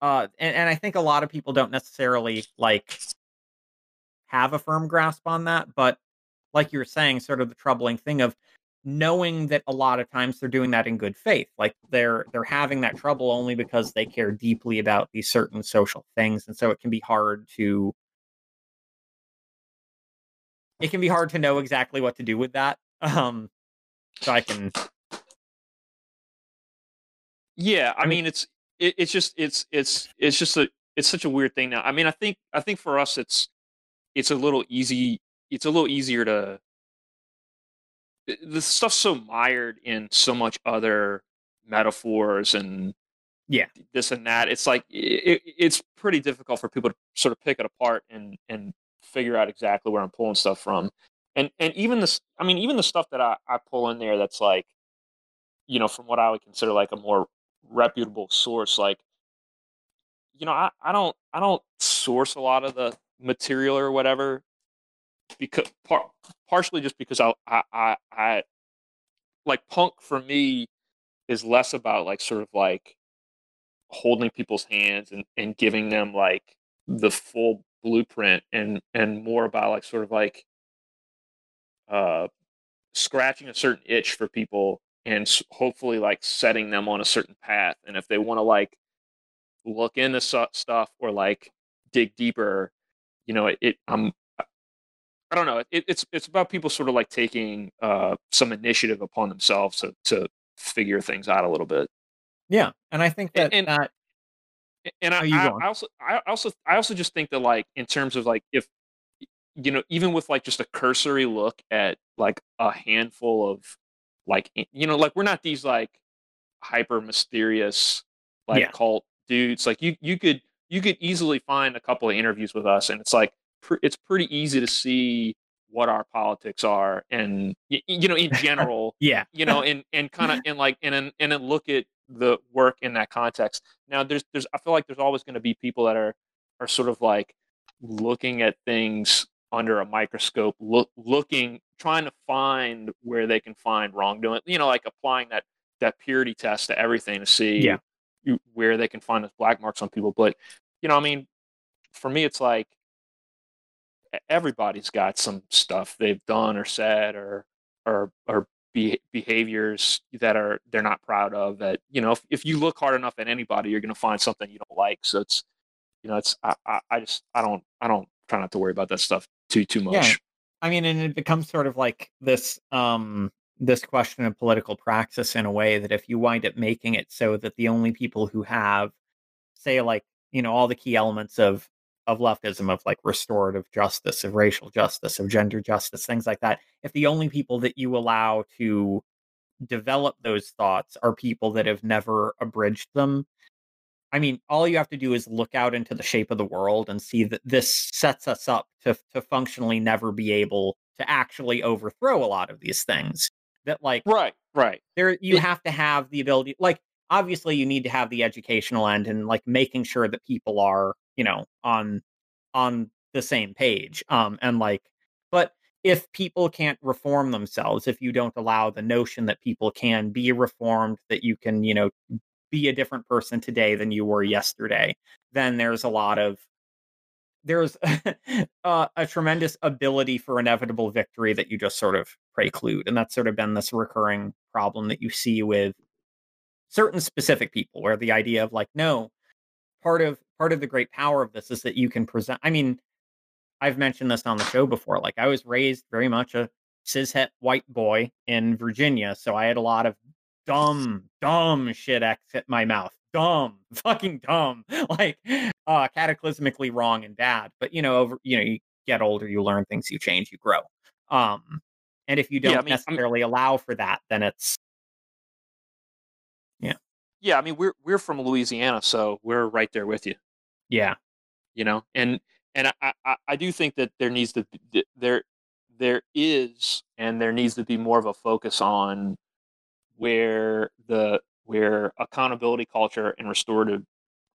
uh and, and i think a lot of people don't necessarily like have a firm grasp on that but like you were saying sort of the troubling thing of knowing that a lot of times they're doing that in good faith like they're they're having that trouble only because they care deeply about these certain social things and so it can be hard to it can be hard to know exactly what to do with that um so i can Yeah, I I mean- mean it's it, it's just it's it's it's just a it's such a weird thing now. I mean, I think I think for us it's it's a little easy it's a little easier to the- the stuff's so mired in so much other metaphors and Yeah. this and that. It's like it, it's pretty difficult for people to sort of pick it apart and and figure out exactly where I'm pulling stuff from. And and even this, I mean, even the stuff that I, I pull in there that's like, you know, from what I would consider like a more reputable source, like, you know, I, I don't I don't source a lot of the material or whatever because par- partially just because I, I I I like punk for me is less about like sort of like holding people's hands and, and giving them like the full blueprint and and more about like sort of like uh scratching a certain itch for people and hopefully like setting them on a certain path and if they want to like look into stuff or like dig deeper you know it, it i'm i don't know it, it's it's about people sort of like taking uh some initiative upon themselves to to figure things out a little bit yeah and i think that and- that and I, Oh, I. I also I also I also just think that like in terms of like if you know even with like just a cursory look at like a handful of like eh, you know like we're not these like hyper mysterious like Yeah. cult dudes like you you could you could easily find a couple of interviews with us and it's like pr- it's pretty easy to see what our politics are and y- you know in <laughs> general yeah you know, and and kind of <laughs> and like and then and then look at the work in that context. Now, there's there's I feel like there's always going to be people that are are sort of like looking at things under a microscope, look looking trying to find where they can find wrongdoing. You know, like applying that that purity test to everything to see Yeah. where they can find those black marks on people. But you know, I mean, for me, it's like everybody's got some stuff they've done or said or or or be, behaviors that are they're not proud of that you know if, if you look hard enough at anybody you're going to find something you don't like so it's you know it's I, I i just i don't i don't try not to worry about that stuff too too much Yeah. I mean, and it becomes sort of like this um this question of political praxis in a way that if you wind up making it so that the only people who have say like, you know, all the key elements of of leftism of like restorative justice, of racial justice, of gender justice, things like that, if the only people that you allow to develop those thoughts are people that have never abridged them, I mean, all you have to do is look out into the shape of the world and see that this sets us up to to functionally never be able to actually overthrow a lot of these things. That like right right there you have to have the ability like obviously you need to have the educational end and like making sure that people are, you know, on on the same page. Um and like but if people can't reform themselves, if you don't allow the notion that people can be reformed, that you can, you know, be a different person today than you were yesterday, then there's a lot of there's <laughs> uh, a tremendous ability for inevitable victory that you just sort of preclude, and that's sort of been this recurring problem that you see with certain specific people, where the idea of like, no, part of part of the great power of this is that you can present. I mean, I've mentioned this on the show before. Like, I was raised very much a cishet white boy in Virginia, so I had a lot of dumb, dumb shit exit my mouth. Dumb, <laughs> fucking dumb, <laughs> like uh, cataclysmically wrong and bad. But you know, over you know, you get older, you learn things, you change, you grow. Um, and if you don't Yeah, I mean, necessarily allow for that, then it's yeah, Yeah, I mean we're we're from Louisiana, so we're right there with you. yeah, you know and and I, I i do think that there needs to be there there is and there needs to be more of a focus on where the where accountability culture and restorative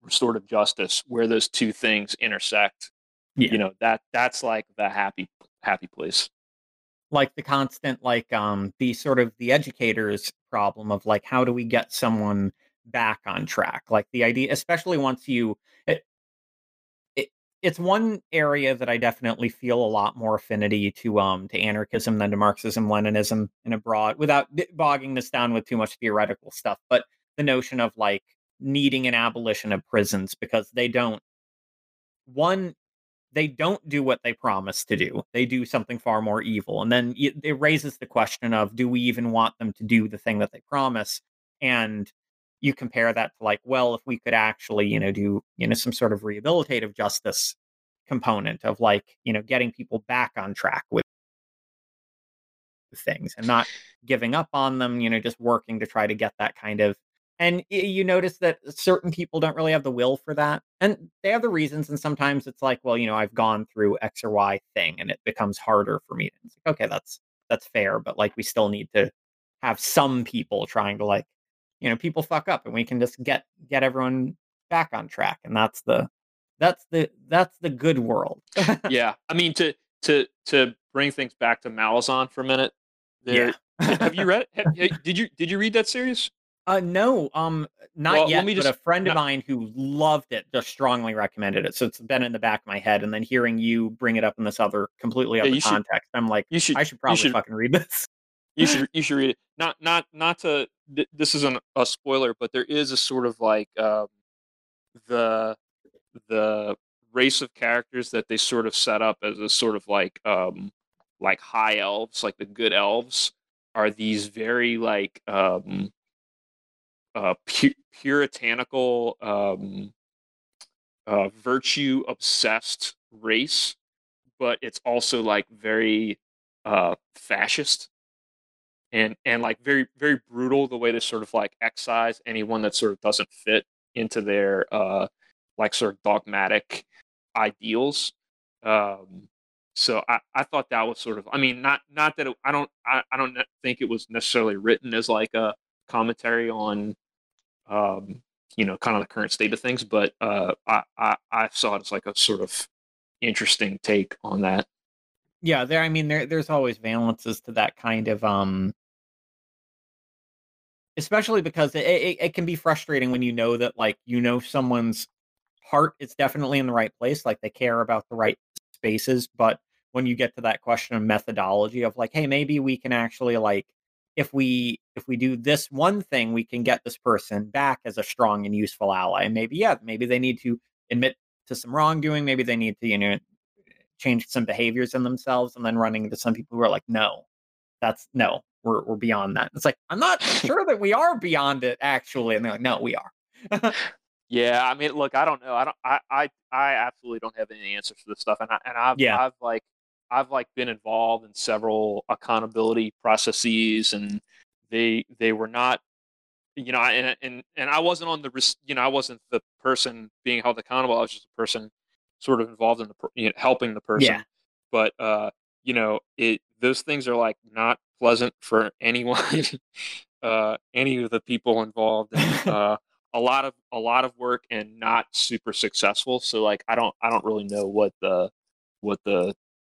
restorative justice where those two things intersect Yeah. you know that that's like the happy happy place like the constant like um the sort of the educators problem of like how do we get someone back on track like the idea especially once you it, it it's one area that i definitely feel a lot more affinity to um to anarchism than to marxism leninism in a broad without bogging this down with too much theoretical stuff but the notion of like needing an abolition of prisons because they don't one they don't do what they promise to do. They do something far more evil. And then it, raises the question of do we even want them to do the thing that they promise? And you compare that to like, well, if we could actually, you know, do, you know, some sort of rehabilitative justice component of like, you know, getting people back on track with things and not giving up on them, you know, just working to try to get that kind of and you notice that certain people don't really have the will for that and they have the reasons and sometimes it's like well you know i've gone through x or y thing and it becomes harder for me it's like okay that's that's fair but like we still need to have some people trying to like you know people fuck up and we can just get get everyone back on track and that's the that's the that's the good world yeah i mean to to to bring things back to malazan for a minute there, have you <laughs> read it have, did you did you read that series Uh, no, um, not Well, let yet. me but a friend of mine who loved it just strongly recommended it. So it's been in the back of my head, and then hearing you bring it up in this other completely Yeah, other should- context, I'm like, you should I should probably should- fucking read this. you should you should read it. Not not not to th- this isn't a spoiler, but there is a sort of like um, the the race of characters that they sort of set up as a sort of like um like high elves, like the good elves, are these very like um uh pu- puritanical um uh virtue obsessed race, but it's also like very uh fascist and and like very very brutal the way they sort of like excise anyone that sort of doesn't fit into their uh like sort of dogmatic ideals um so I, I thought that was sort of I mean not not that it, I don't I, I don't think it was necessarily written as like a commentary on um you know kind of the current state of things but uh I, I I saw it as like a sort of interesting take on that Yeah, there. I mean, there there's always valences to that kind of um, especially because it, it it can be frustrating when you know that like you know someone's heart is definitely in the right place, like they care about the right spaces, but when you get to that question of methodology of like, hey, maybe we can actually like if we if we do this one thing, we can get this person back as a strong and useful ally. And maybe yeah, maybe they need to admit to some wrongdoing. Maybe they need to you know change some behaviors in themselves and then running into some people who are like no that's no we're, we're beyond that it's like i'm not <laughs> sure that we are beyond it actually and they're like no we are <laughs> Yeah, I mean, look, I don't know. I don't. I. I. I absolutely don't have any answers for this stuff, and I. And I've. Yeah. I've like. I've like been involved in several accountability processes, and they. They were not. You know, and and and I wasn't on the. You know, I wasn't the person being held accountable. I was just a person, sort of involved in the. You know, helping the person. Yeah. But uh, you know, it. Those things are like not pleasant for <laughs> anyone. uh, any of the people involved. And, <laughs> uh, a lot of a lot of work and not super successful. So like I don't I don't really know what the what the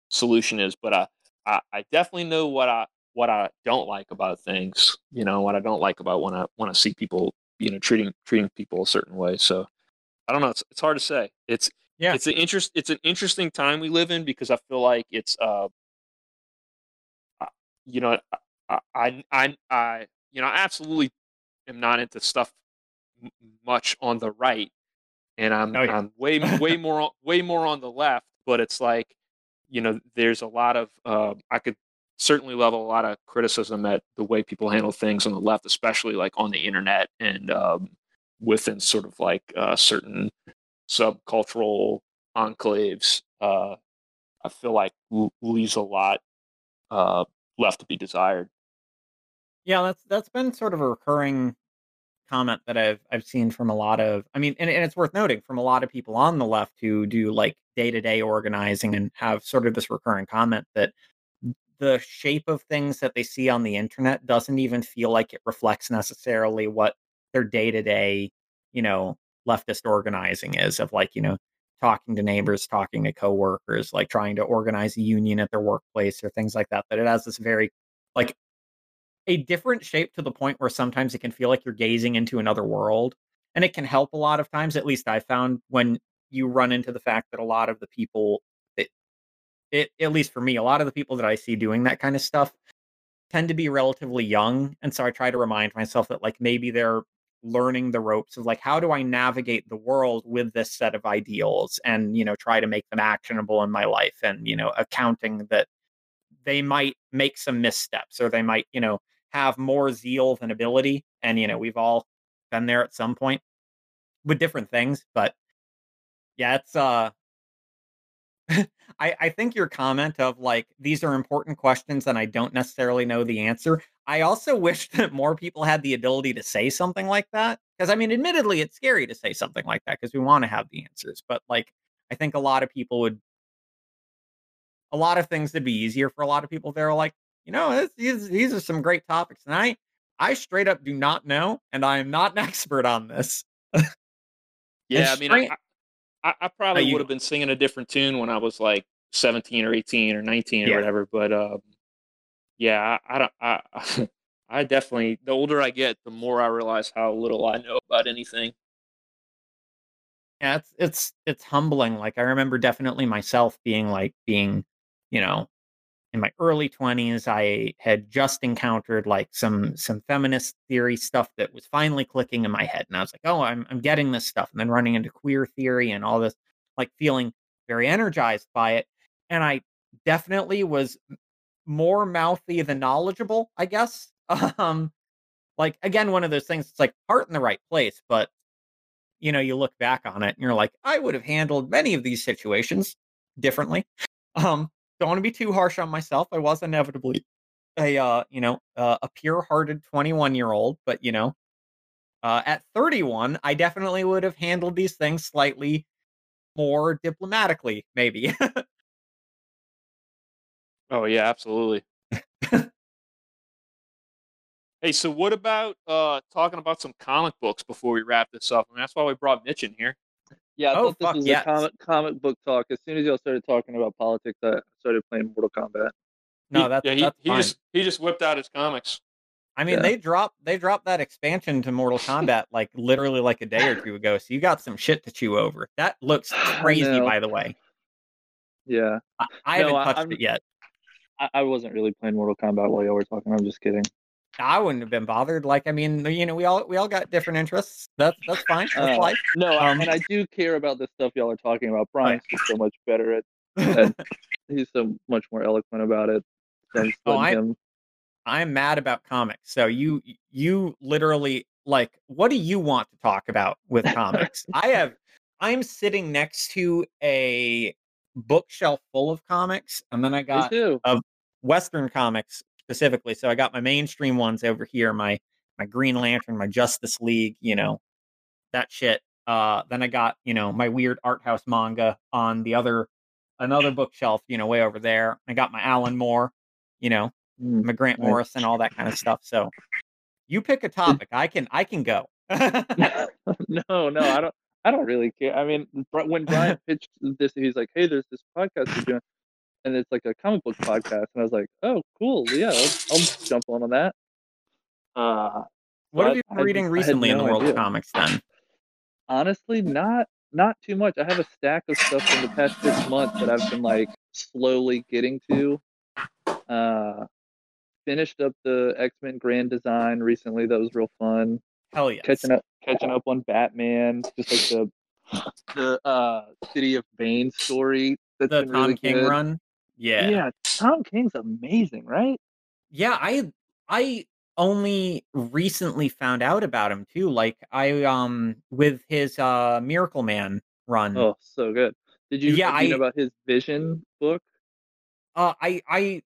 solution is, but I I, I definitely know what I what I don't like about things. You know what I don't like about when I when I see people you know treating treating people a certain way. So I don't know. It's it's hard to say. It's Yeah. it's an interest. It's an interesting time we live in because I feel like it's uh, you know, I, I, I, I, you know, I absolutely am not into stuff m- much on the right, and I'm, Oh, yeah. I'm way, way more, on- way more on the left. But it's like, you know, there's a lot of, uh, I could certainly level a lot of criticism at the way people handle things on the left, especially like on the internet and um, within sort of like uh, certain subcultural enclaves. Uh, I feel like leaves a lot uh, left to be desired. Yeah, that's that's been sort of a recurring comment that I've I've seen from a lot of I mean, and, and it's worth noting from a lot of people on the left who do like day to day organizing and have sort of this recurring comment that the shape of things that they see on the internet doesn't even feel like it reflects necessarily what their day to day, you know, leftist organizing is of like, you know, talking to neighbors, talking to coworkers, like trying to organize a union at their workplace or things like that. That it has this very like a different shape to the point where sometimes it can feel like you're gazing into another world. And it can help a lot of times, at least I found when you run into the fact that a lot of the people it, it at least for me, a lot of the people that I see doing that kind of stuff tend to be relatively young. And so I try to remind myself that like maybe they're learning the ropes of like how do I navigate the world with this set of ideals and you know try to make them actionable in my life and you know accounting that they might make some missteps or they might you know have more zeal than ability. And you know we've all been there at some point with different things but yeah it's uh <laughs> I, I think your comment of like these are important questions and I don't necessarily know the answer. I also <laughs> wish that more people had the ability to say something like that. Because I mean, admittedly, it's scary to say something like that because we want to have the answers. But like, I think a lot of people would, a lot of things would be easier for a lot of people. They're like, you know, this, these these are some great topics, and I I straight up do not know, and I am not an <laughs> expert on this. Yeah, I mean, I, I, I probably would have been singing a different tune when I was like 17 or 18 or 19 or Yeah. whatever. But um, yeah, I, I don't. I, <laughs> I definitely. The older I get, the more I realize how little I know about anything. yeah it's it's it's humbling like i remember definitely myself being like being you know in my early 20s i had just encountered like some some feminist theory stuff that was finally clicking in my head and i was like oh i'm i'm getting this stuff and then running into queer theory and all this like feeling very energized by it and i definitely was more mouthy than knowledgeable i guess <laughs> um like again one of those things it's like heart in the right place but you know, you look back on it and you're like, I would have handled many of these situations differently. <laughs> Um, don't want to be too harsh on myself. I was inevitably a uh, you know, uh, a pure-hearted 21-year-old, but you know, uh, at 31, I definitely would have handled these things slightly more diplomatically, maybe. <laughs> Oh yeah, absolutely. hey, so what about uh talking about some comic books before we wrap this up? I mean, that's why we brought Mitch in here. Yeah, I Oh, thought this fuck was yes. a comic comic book talk. As soon as y'all started talking about politics, I started playing Mortal Kombat. no, He- that's yeah, he, that's he fine. just he just whipped out his comics. I mean, Yeah. they dropped they dropped that expansion to Mortal Kombat <laughs> like literally like a day or two ago. So you got some shit to chew over. That looks crazy, by the way. Yeah, I, I No, haven't touched I'm- it yet. I, I wasn't really playing Mortal Kombat while y'all were talking. I'm just kidding. I wouldn't have been bothered. Like, I mean, you know, we all we all got different interests. That's that's fine. That's Uh, life. No, I- Um, and I do care about the stuff y'all are talking about. Brian's just so much better at. <laughs> and he's so much more eloquent about it. I'm Oh, letting I- him. I'm mad about comics. So you you literally like what do you want to talk about with comics? <laughs> I have I'm sitting next to a bookshelf full of comics, and then I got too. Western comics specifically. So I got my mainstream ones over here, my my Green Lantern, my Justice League, you know, that shit. Uh, then I got you know my weird art house manga on the other another bookshelf, you know, way over there. I got my Alan Moore, you know, Mm. my Grant. Morrison, all that kind of stuff. So you pick a topic, I can I can go. <laughs> no, no, I don't. I don't really care. I mean, when Brian <laughs> pitched this, he's like, "Hey, there's this podcast you're doing," and it's like a comic book podcast, and I was like, "Oh, cool, yeah, I'll, I'll jump on on that." Uh, what I- have you been I- reading I had recently in the no world of comics then? honestly, not not too much. I have a stack of stuff from the past six months that I've been like slowly getting to. Uh, finished up the X Men Grand Design recently. That was real fun. Hell yes. Catching up, catching up on Batman, just like the the uh, City of Bane story. That's the been Tom really King good. run. Yeah. Yeah, Tom King's amazing, right? Yeah, I I only recently found out about him too. Like I um with his uh Miracle Man run. Oh, so good. Did you, Yeah, know I- about his Vision book? Uh I I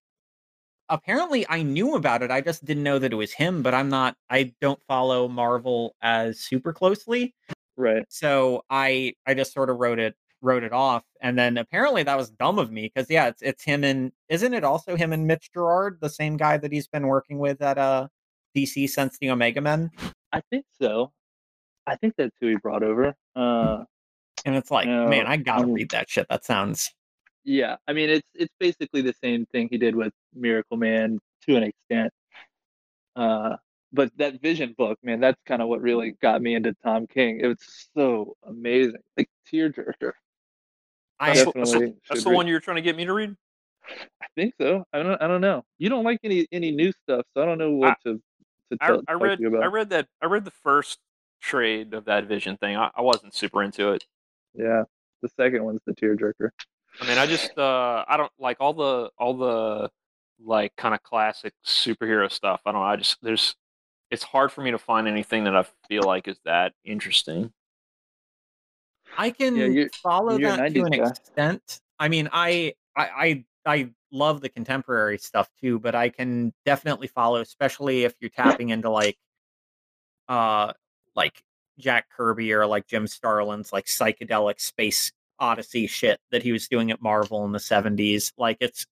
apparently I knew about it. I just didn't know that it was him, but I'm not I don't follow Marvel as super closely. Right. So I I just sort of wrote it wrote it off. And then apparently that was dumb of me because yeah, it's it's him and isn't it also him and Mitch Gerads, the same guy that he's been working with at uh DC since the Omega Men? I think so. I think that's who he brought over. Uh, And it's like, man, I gotta um, read that shit. That sounds yeah, I mean it's it's basically the same thing he did with Miracle Man to an extent. Uh, but that Vision book, man, that's kind of what really got me into Tom King. It was so amazing, like tearjerker. I That's, the- that's, the- one you were trying to get me to read. I think so. I don't. I don't know. You don't like any any new stuff, so I don't know what to to I, tell, I read you about. I read that I read the first trade of that Vision thing. I, I wasn't super into it. Yeah, the second one's the tearjerker. I mean, I just uh I don't like all the all the like kind of classic superhero stuff. I don't know. I just there's it's hard for me to find anything that I feel like is that interesting. I can you're- follow you're that to an guy. extent. I mean, I, I, I, I love the contemporary stuff too, but I can definitely follow, especially if you're <laughs> tapping into like, uh, like Jack Kirby or like Jim Starlin's like psychedelic space odyssey shit that he was doing at Marvel in the '70s. Like it's,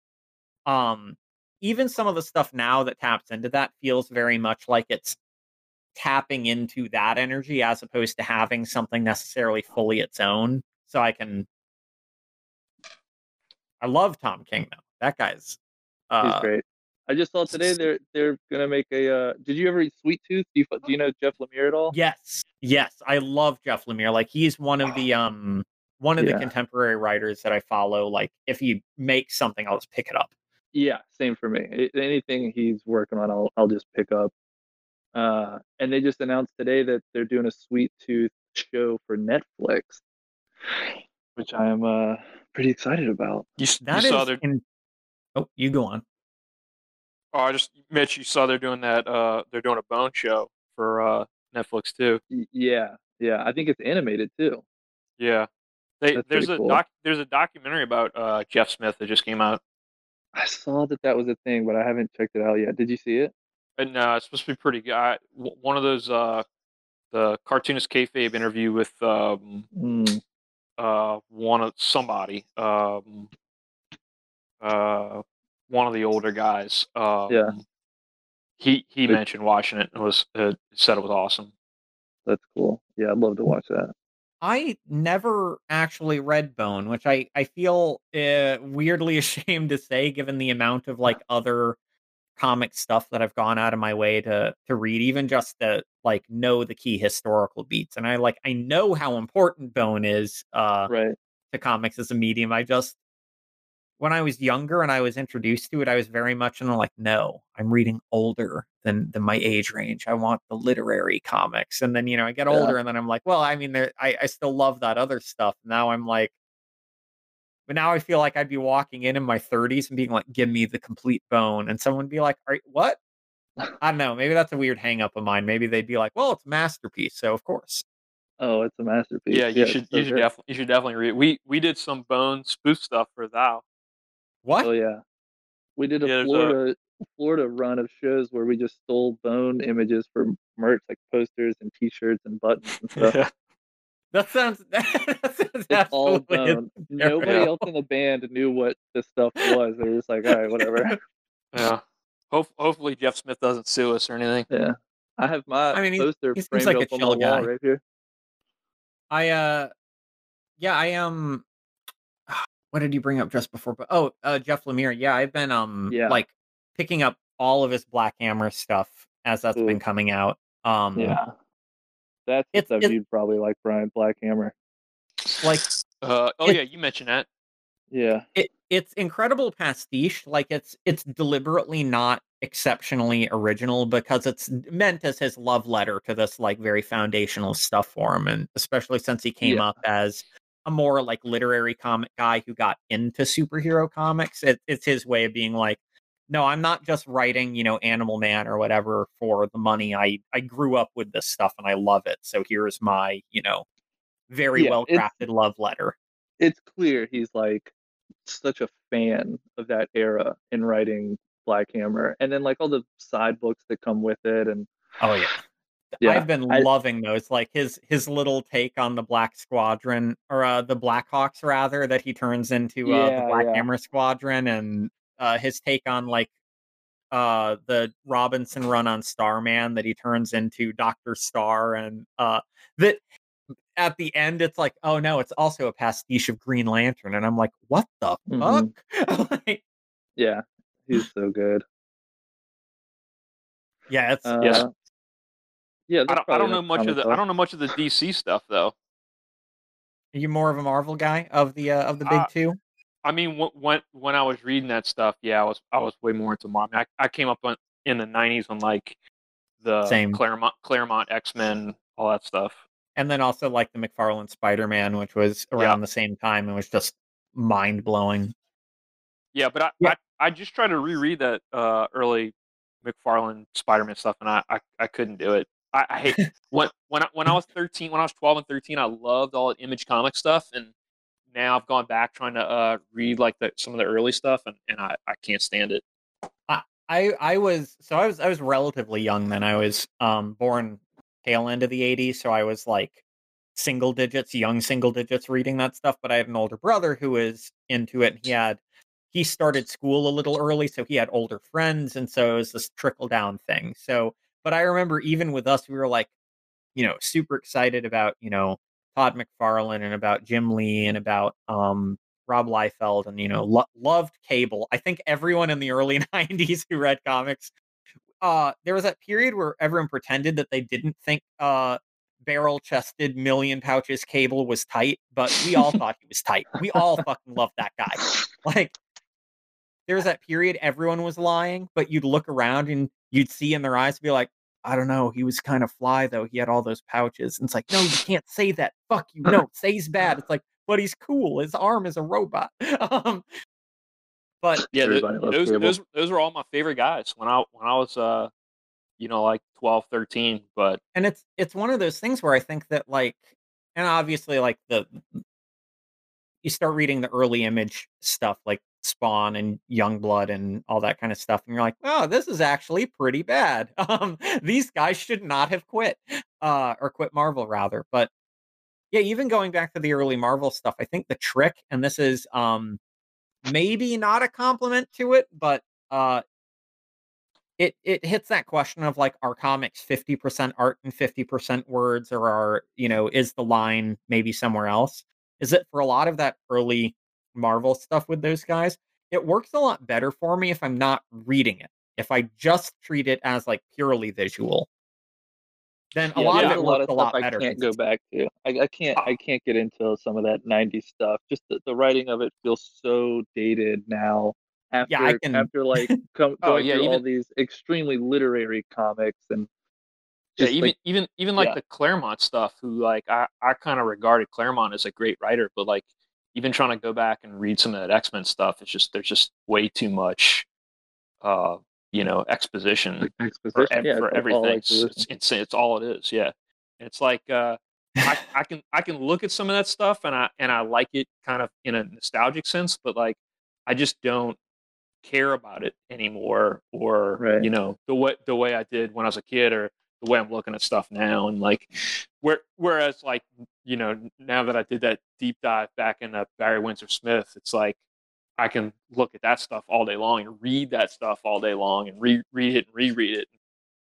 um, even some of the stuff now that taps into that feels very much like it's tapping into that energy as opposed to having something necessarily fully its own. So I can. I love Tom King though. That guy's. He's Uh, great. I just saw today they're they're gonna make a. Uh, did you ever eat Sweet Tooth? Do you do you know Jeff Lemire at all? yes, yes, I love Jeff Lemire. Like he's one of the um one of Yeah. the contemporary writers that I follow. Like if he makes something, I'll just pick it up. Yeah, same for me. Anything he's working on, I'll I'll just pick up. Uh, and they just announced today that they're doing a Sweet Tooth show for Netflix, which I am uh pretty excited about. You, s- That you is saw they're in. Oh, you go on. oh, I just Mitch. You saw they're doing that. Uh, they're doing a Bone show for uh Netflix too. Yeah, yeah. I think it's animated too. Yeah, they there's a cool. doc there's a documentary about uh Jeff Smith that just came out. I saw that that was a thing, but I haven't checked it out yet. Did you see it? And uh, it's supposed to be pretty good. I- w- One of those, uh, the cartoonist kayfabe interview with um, Mm, uh, one of somebody, um, uh, one of the older guys. Um, Yeah. He he Good. mentioned watching it and was uh, said it was awesome. that's cool. Yeah, I'd love to watch that. I never actually read Bone, which I I feel uh, weirdly <laughs> ashamed to say, given the amount of like other comic stuff that I've gone out of my way to to read, even just to like know the key historical beats. And I like I know how important Bone is uh, Right. to comics as a medium. I just when I was younger and I was introduced to it, I was very much in the like, no, I'm reading older than than my age range. I want the literary comics. And then, you know, I get Yeah. older and then I'm like, well, I mean, there I, I still love that other stuff. Now I'm like, but now I feel like I'd be walking in in my 30s and being like, give me the complete bone. And someone would be like, Are, what? <laughs> I don't know. Maybe that's a weird hang up of mine. Maybe they'd be like, well, it's a masterpiece. So, of course. Oh, it's a masterpiece. Yeah, you it's should so you should great. definitely you should definitely read. We we did some Bone spoof stuff for Thou. What? Oh yeah, we did a Yeah, there's a- Florida Florida run of shows where we just stole bone images for merch, like posters and T-shirts and buttons and <laughs> stuff. That sounds, <laughs> that sounds It's all absolutely. Nobody else in the band knew what this stuff was. They're just like, all right, whatever. <laughs> yeah. Hope, hopefully Jeff Smith doesn't sue us or anything. yeah, I have my I mean, he- poster he seems framed like a up on the chill wall guy. right here. I uh yeah, I um <sighs> what did you bring up just before? But oh, uh Jeff Lemire. Yeah, I've been um Yeah. like picking up all of his Black Hammer stuff as that's been coming out. Um Yeah, that's the It's- stuff it's- you'd probably like, Brian Black Hammer. Like Uh, oh It- yeah, you mentioned that. Yeah. it, it's incredible pastiche. Like it's it's deliberately not exceptionally original because it's meant as his love letter to this like very foundational stuff for him, and especially since he came Yeah. up as a more like literary comic guy who got into superhero comics. It, it's his way of being like, no, I'm not just writing, you know, Animal Man or whatever for the money. I I grew up with this stuff and I love it. So here's my, you know, very Yeah, well crafted love letter. It's clear he's like such a fan of that era in writing Black Hammer, and then like all the side books that come with it, and Oh yeah. Yeah, I've been I- loving those. Like his his little take on the Black Squadron or uh, the Blackhawks rather that he turns into uh, the Black. Hammer Squadron and uh, his take on like uh the Robinson run on Starman that he turns into Doctor Star and uh that at the end it's like oh no it's also a pastiche of Green Lantern and I'm like what the Mhm. fuck <laughs> Like, yeah, he's so good. yeah it's Uh, Yes. Yeah, I don't, I don't know much of comic the I don't know much of the DC stuff though. are you more of a Marvel guy of the uh, of the big Uh, two I mean, when when I was reading that stuff, yeah, I was I was way more into Marvel. I, I came up on, in the '90s on like the Same. Claremont Claremont X Men, all that stuff. and then also like the McFarlane Spider-Man, which was Yeah. around the same time and was just mind blowing. Yeah, but I, Yeah. I I just tried to reread that uh, early McFarlane Spider-Man stuff, and I, I, I couldn't do it. I, I hate <laughs> when when I, when I was 13, when I was 12 and 13, I loved all the Image comic stuff, and now I've gone back trying to uh, read like the, some of the early stuff, and, and I, I can't stand it. I I was so I was I was relatively young then. I was um born tail end of the 80s, so I was like single digits, young single digits reading that stuff, but I had an older brother who was into it and he had he started school a little early, so he had older friends and so it was this trickle down thing. So but I remember even with us we were like you know super excited about, you know, Todd McFarlane and about Jim Lee and about um Rob Liefeld and you know lo- loved Cable. I think everyone in the early <laughs> '90s who read comics, uh, there was that period where everyone pretended that they didn't think uh, barrel-chested million pouches Cable was tight, but we all <laughs> thought he was tight. We all fucking loved that guy. Like there was that period everyone was lying, but you'd look around and you'd see in their eyes be like. I don't know. He was kind of fly though. He had all those pouches. And it's like, no, you <laughs> can't say that. Fuck you. No, say he's bad. It's like, but he's cool. His arm is a robot. <laughs> um, but Yeah, th- those Cable. those those were all my favorite guys when I when I was uh, you know, like 12, 13. But and it's it's one of those things where I think that like, and obviously like the you start reading the early image stuff like Spawn and Youngblood and all that kind of stuff, and you're like, oh, this is actually pretty bad. <laughs> Um, these guys should not have quit, uh, or quit Marvel rather. But yeah, even going back to the early Marvel stuff, I think the trick, and this is um maybe not a compliment to it, but uh it it hits that question of like are comics 50% art and 50% words or are you know is the line maybe somewhere else is it for a lot of that early marvel stuff with those guys it works a lot better for me if i'm not reading it if i just treat it as like purely visual then a Yeah, lot of there's it a lot works of a lot I can't go back to. I, I can't ah. I can't get into some of that '90s stuff. Just the, the writing of it feels so dated now. After Yeah, I can- after like <laughs> come, Oh, going yeah, through all these extremely literary comics and yeah, even like even even like yeah. the Claremont stuff, who like I I kind of regarded Claremont as a great writer, but like even trying to go back and read some of that X Men stuff, it's just there's just way too much, uh, you know, exposition like for, exposition. ev- yeah, for it's everything. It's, exposition. it's. It's all it is. Yeah, and it's like uh, I, I can I can look at some of that stuff and I and I like it kind of in a nostalgic sense, but like I just don't care about it anymore, or Right. you know the way the way I did when I was a kid, or the way I'm looking at stuff now, and like where whereas like you know now that I did that deep dive back in uh, Barry Windsor Smith, it's like I can look at that stuff all day long and read that stuff all day long and re- read it and reread it, and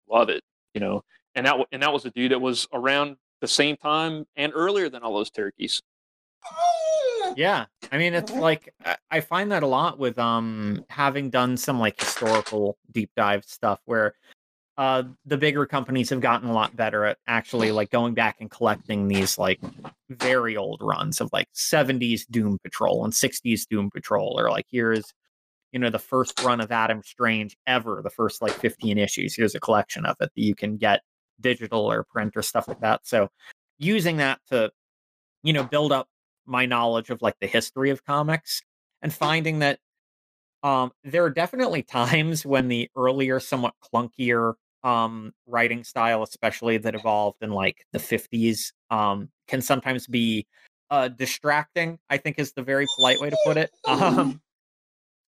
love it, you know. And that and that was a dude that was around the same time and earlier than all those turkeys. Yeah. I mean, it's <laughs> like I- I find that a lot with um having done some like historical deep dive stuff where uh, the bigger companies have gotten a lot better at actually like going back and collecting these like very old runs of like 70s Doom Patrol and 60s Doom Patrol, or like here's you know the first run of Adam Strange ever, the first like 15 issues. Here's a collection of it that you can get digital or print or stuff like that. So using that to you know build up my knowledge of like the history of comics and finding that um, there are definitely <laughs> times when the earlier, somewhat clunkier um, writing style, especially that evolved in like the 50s, um, can sometimes be uh, distracting, I think is the very polite way to put it. <laughs> <laughs> Um,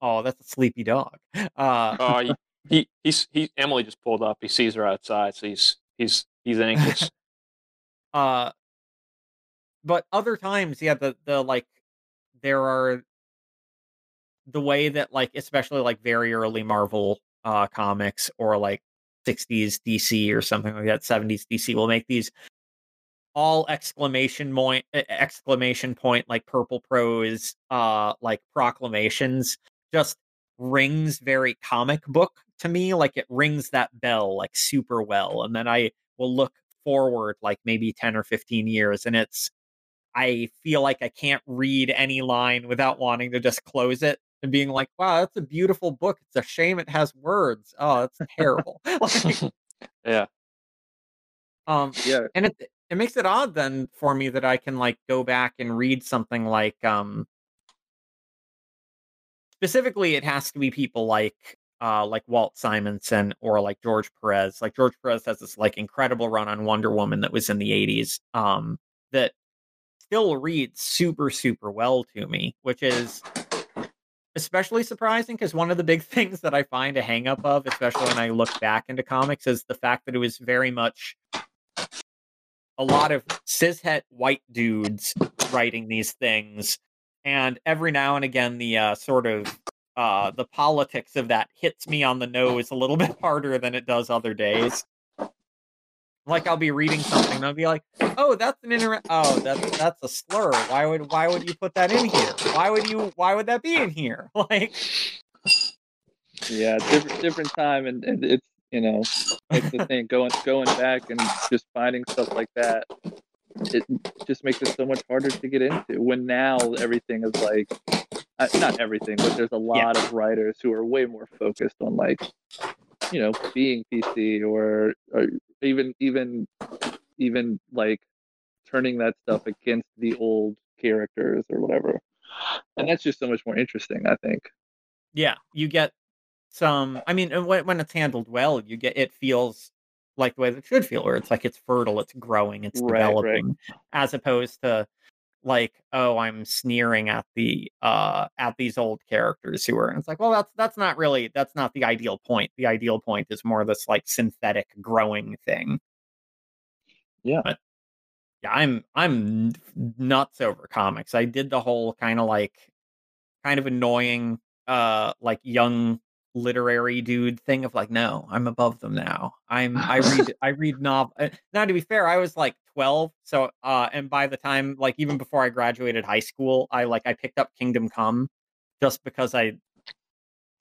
oh, that's a sleepy dog. Uh, Oh, he, <laughs> he he's he Emily just pulled up. He sees her outside, so he's he's he's anxious. uh, but other times, yeah, the the like there are the way that like especially like very early Marvel uh comics or like 60s DC or something like that 70s DC will make these all exclamation point exclamation point like purple prose uh like proclamations just rings very comic book to me like it rings that bell like super well and then I will look forward like maybe 10 or 15 years and it's I feel like I can't read any line without wanting to just close it and being like, wow, that's a beautiful book. It's a shame it has words. Oh, that's terrible. <laughs> like, <laughs> yeah. um, Yeah. and it it makes it odd then for me that I can like go back and read something like um specifically it has to be people like uh like Walt Simonson or like George Perez. Like George Perez has this like incredible run on Wonder Woman that was in the 80s um that still reads super super well to me, which is especially surprising because one of the big <laughs> things that I find a hang up of, especially when I look back into comics, is the fact that it was very much a lot of cishet white dudes writing these things, and every now and again the uh, sort of uh, the politics of that hits me on the nose a little <laughs> bit harder than it does other days. Like I'll be reading something and I'll be like, "Oh, that's an inter Oh, that's that's a slur. Why would why would you put that in here? Why would you why would that be in here?" <laughs> Like, Yeah, different different time, and, and it's you know, it's the thing going going back and just finding stuff like that. It just makes it so much harder to get into. When now everything is like, uh, not everything, but there's a lot of writers who are way more focused on like, you know, being PC or, or even even even like turning that stuff against the old characters or whatever. And that's just so much more interesting, I think. yeah, you get some. I mean, when when it's handled well, you get it feels like the way that it should feel, where it's like it's fertile, it's growing, it's Right, right. developing, as opposed to like, oh, I'm sneering at the uh at these old characters who are. And it's like, well, that's that's not really that's not the ideal point. The ideal point is more this like synthetic growing thing. Yeah. But yeah, I'm I'm nuts over comics. I did the whole kind of like kind of annoying uh like young literary dude thing of like no i'm above them now. I'm i <laughs> read i read novel now to be fair i was like 12 so uh and by the time like even before i graduated high school i like i picked up kingdom come just because i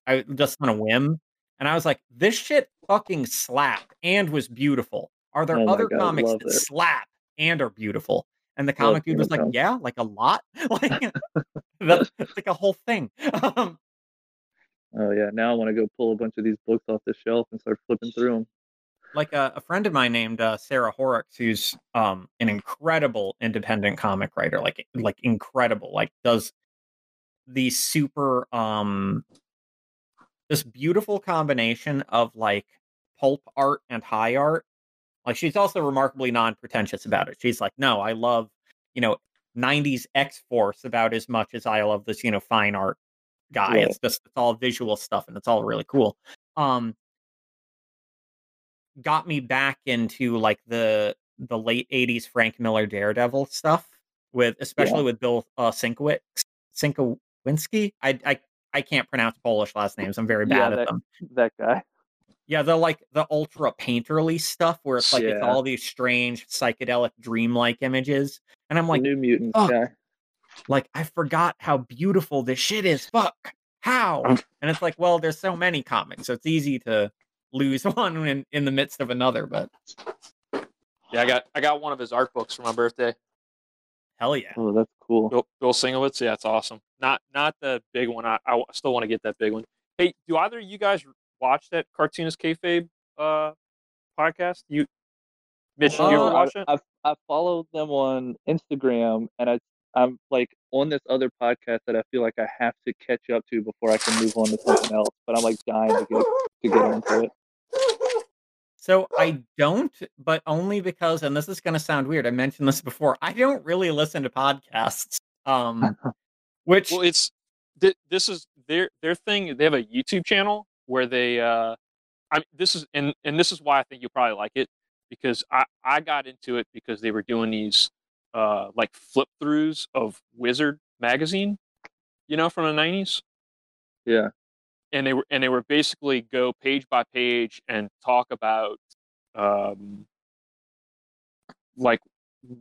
i just on a whim and i was like this shit fucking slapped and was beautiful. Are there Oh other God, comics that it. slap and are beautiful? And the comic dude was like Come. yeah like a lot? <laughs> Like <laughs> that's like a whole thing. Um Oh yeah, now I want to go pull a bunch of these books off the shelf and start flipping through them. like a, a friend of mine named uh, Sarah Horrocks, who's um, an incredible independent comic writer, like like incredible, like does the super um this beautiful combination of like pulp art and high art. Like she's also remarkably non-pretentious about it. She's like, no, I love you know 90s X Force about as much as I love this you know fine art guy. It's just it's all visual stuff and it's all really cool. Um, got me back into like the the late 80s Frank Miller Daredevil stuff with especially with Bill uh Sienkiewicz Sienkiewicz. I I I can't pronounce Polish last names. I'm very Yeah, bad at them. That guy. Yeah, the like the ultra painterly stuff where it's like it's all these strange psychedelic dreamlike images. And I'm The like, New Mutants fuck. guy. Like I forgot how beautiful this shit is. Fuck. How? And it's like, well, there's so many comics, so it's easy to lose <laughs> one in, in the midst of another. But Yeah, I got I got one of his art books for my birthday. hell yeah. Oh, that's cool. Bill, Bill Singlewitz. Yeah, it's awesome. Not not the big one. I, I still want to get that big one. Hey, do either of you guys watch that Cartoonist Kayfabe uh, podcast? You, Mitch, you ever Uh, watch it? I, I followed them on Instagram, and I I'm like on this other podcast that I feel like I have to catch up to before I can move on to something else. But I'm like dying to get to get onto it. So I don't, but only because, and this is going to sound weird. I mentioned this before. I don't really listen to podcasts. Um, <laughs> which Well, it's th- this is their their thing. They have a YouTube channel where they. Uh, I this is and and this is why I think you'll probably like it because I I got into it because they were doing these uh like flip throughs of Wizard magazine, you know, from the nineties. Yeah. and they were and they were basically go page by page and talk about um like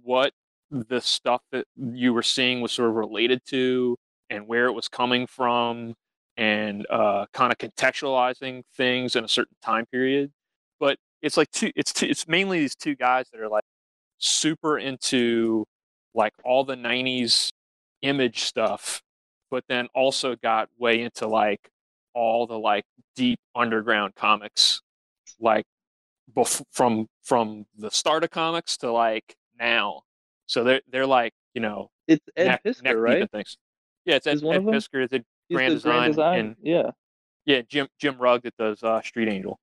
what the stuff that you were seeing was sort of related to and where it was coming from and uh, kind of contextualizing things in a certain time period but it's like two it's two, it's mainly these two guys that are like super into like all the 90s image stuff but then also got way into like all the like deep underground comics like bef- from from the start of comics to like now so they're they're like you know It's Ed neck, Piskor, neck right? things yeah it's Ed, Ed? Piskor He's Grand Design, Design. and yeah, yeah Jim Jim Rugg that does uh, Street Angel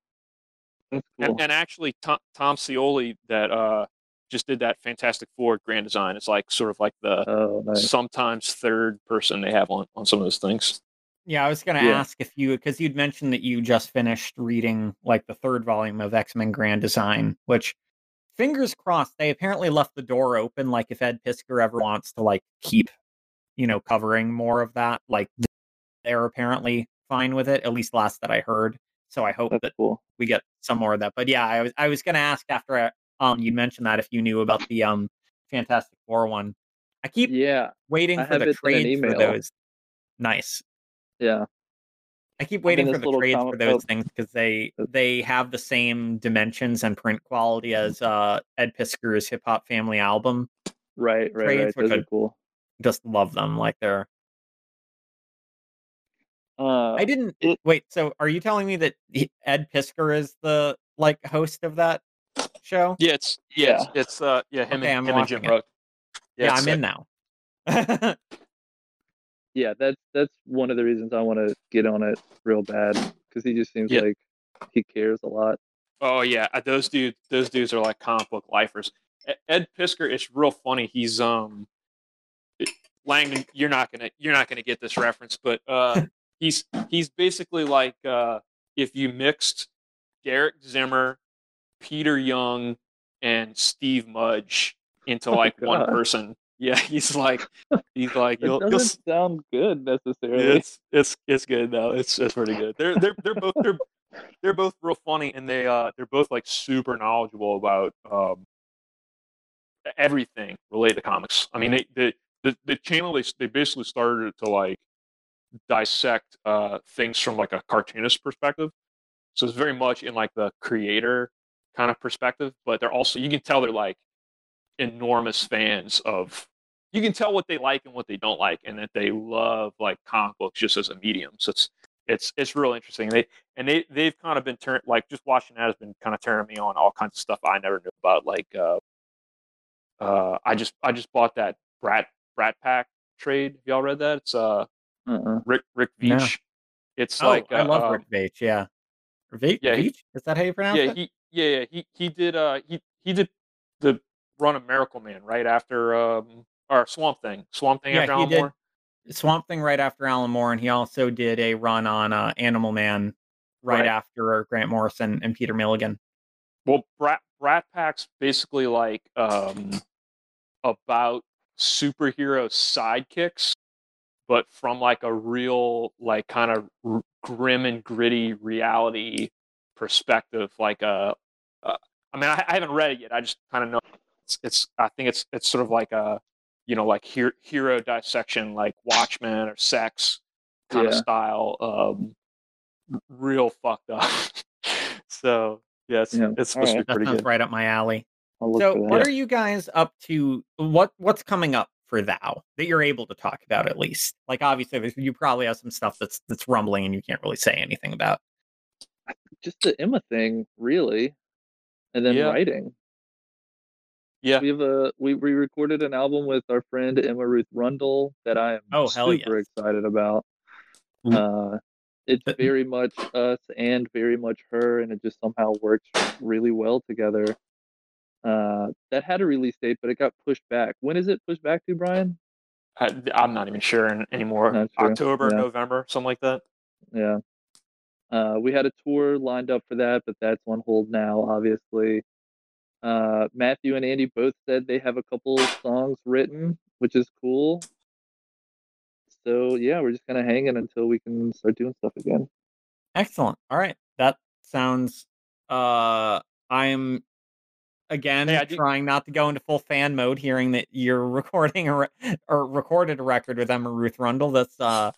cool. and, and actually Tom, Tom Scioli that uh just did that Fantastic Four Grand Design it's like sort of like the oh, nice. sometimes third person they have on on some of those things Yeah, I was going to Yeah. ask if you because you'd mentioned that you just finished reading like the third volume of X Men Grand Design, which fingers crossed they apparently left the door open. Like if Ed Piskor ever wants to like keep, you know, covering more of that, like they're apparently fine with it. At least last that I heard. So I hope That's that cool. we get some more of that. But yeah, I was I was going to ask after I, um you mentioned that if you knew about the um Fantastic Four one. I keep Yeah, waiting I for the it in an trades for those. Nice. yeah. I keep in waiting for the trades for those book. things because they they have the same dimensions and print quality as uh, Ed Piskor's Hip Hop Family album. Right, right, Trades, right. Those are cool. Just love them. Like they're. Uh, I didn't it- wait. So are you telling me that Ed Pisker is the like host of that show? yeah it's yeah, It's, it's uh yeah him Okay, and I'm him and Jim watching it. Rugg Yeah, I'm sick. in now. <laughs> yeah, that's that's one of the reasons I want to get on it real bad because he just seems Yeah. like he cares a lot. Oh yeah, uh, those dudes. Those dudes are like comic book lifers. Ed Piskor, it's real funny. He's um, it- Langdon. You're not gonna you're not gonna get this reference, but uh, <laughs> he's he's basically like uh, if you mixed Derek Zimmer, Peter Young, and Steve Mudge into Oh, like one God. person. Yeah, <laughs> he's like he's like It you'll, you'll doesn't s- sound good necessarily. it's it's it's good though. It's it's pretty good. They're they're they're both they're they're both real funny and they uh they're both like super knowledgeable about um everything related to comics. I mean they the the, the channel they they basically started to like dissect uh things from like a cartoonist perspective. So it's very much in like the creator kind of perspective, but they're also you can tell they're like enormous fans of you can tell what they like and what they don't like, and that they love like comic books just as a medium. So it's it's it's real interesting. They and they they've kind of been turned like just watching that has been kind of turning me on all kinds of stuff I never knew about. Like uh, uh, I just I just bought that Brat Brat Pack trade. Y'all read that? It's uh. Rick Rick No. It's oh, like I uh, love um, Rick Veitch. Yeah, Veitch. Yeah, he- Is that how you pronounce yeah it? he yeah yeah he he did uh he he did the run of Miracle Man right after um or Swamp Thing Swamp Thing Yeah, after Alan did. Moore. Swamp Thing right after Alan Moore, and he also did a run on uh, Animal Man right, Right. after Grant Morrison and Peter Milligan. Well, Brat Brat Pack's basically like um about superhero sidekicks, but from like a real like kind of r- grim and gritty reality perspective. Like a, uh, I mean, I, I haven't read it yet. I just kind of know it's, it's. I think it's it's sort of like a, you know, like hero, hero dissection, like Watchmen or Sex kind of Yeah. style. Um, real fucked up. <laughs> So yeah, it's, Yeah, it's supposed to be pretty sounds good. right up my alley. So, for that. what are you guys up to? What What's coming up for Thou that you're able to talk about at least? Like, obviously, you probably have some stuff that's that's rumbling and you can't really say anything about. Just the Emma thing, really, and then Yeah. writing. Yeah. We have a we we recorded an album with our friend Emma Ruth Rundle that I am Oh, hell super yes. excited about. Mm. Uh, it's very much us and very much her, and it just somehow works really well together. Uh, that had a release date, but it got pushed back. When is it pushed back to, Brian? I, I'm not even sure anymore. Not sure, October, yeah. November, something like that. Yeah. Uh, we had a tour lined up for that, but that's on hold now, obviously. Uh, Matthew and Andy both said they have a couple songs written, which is cool. So yeah, we're just kind of hanging until we can start doing stuff again. Excellent. All right, that sounds. Uh, I'm again do- trying not to go into full fan mode, hearing that you're <laughs> recording a re- or recorded a record with Emma Ruth Rundle. That's uh,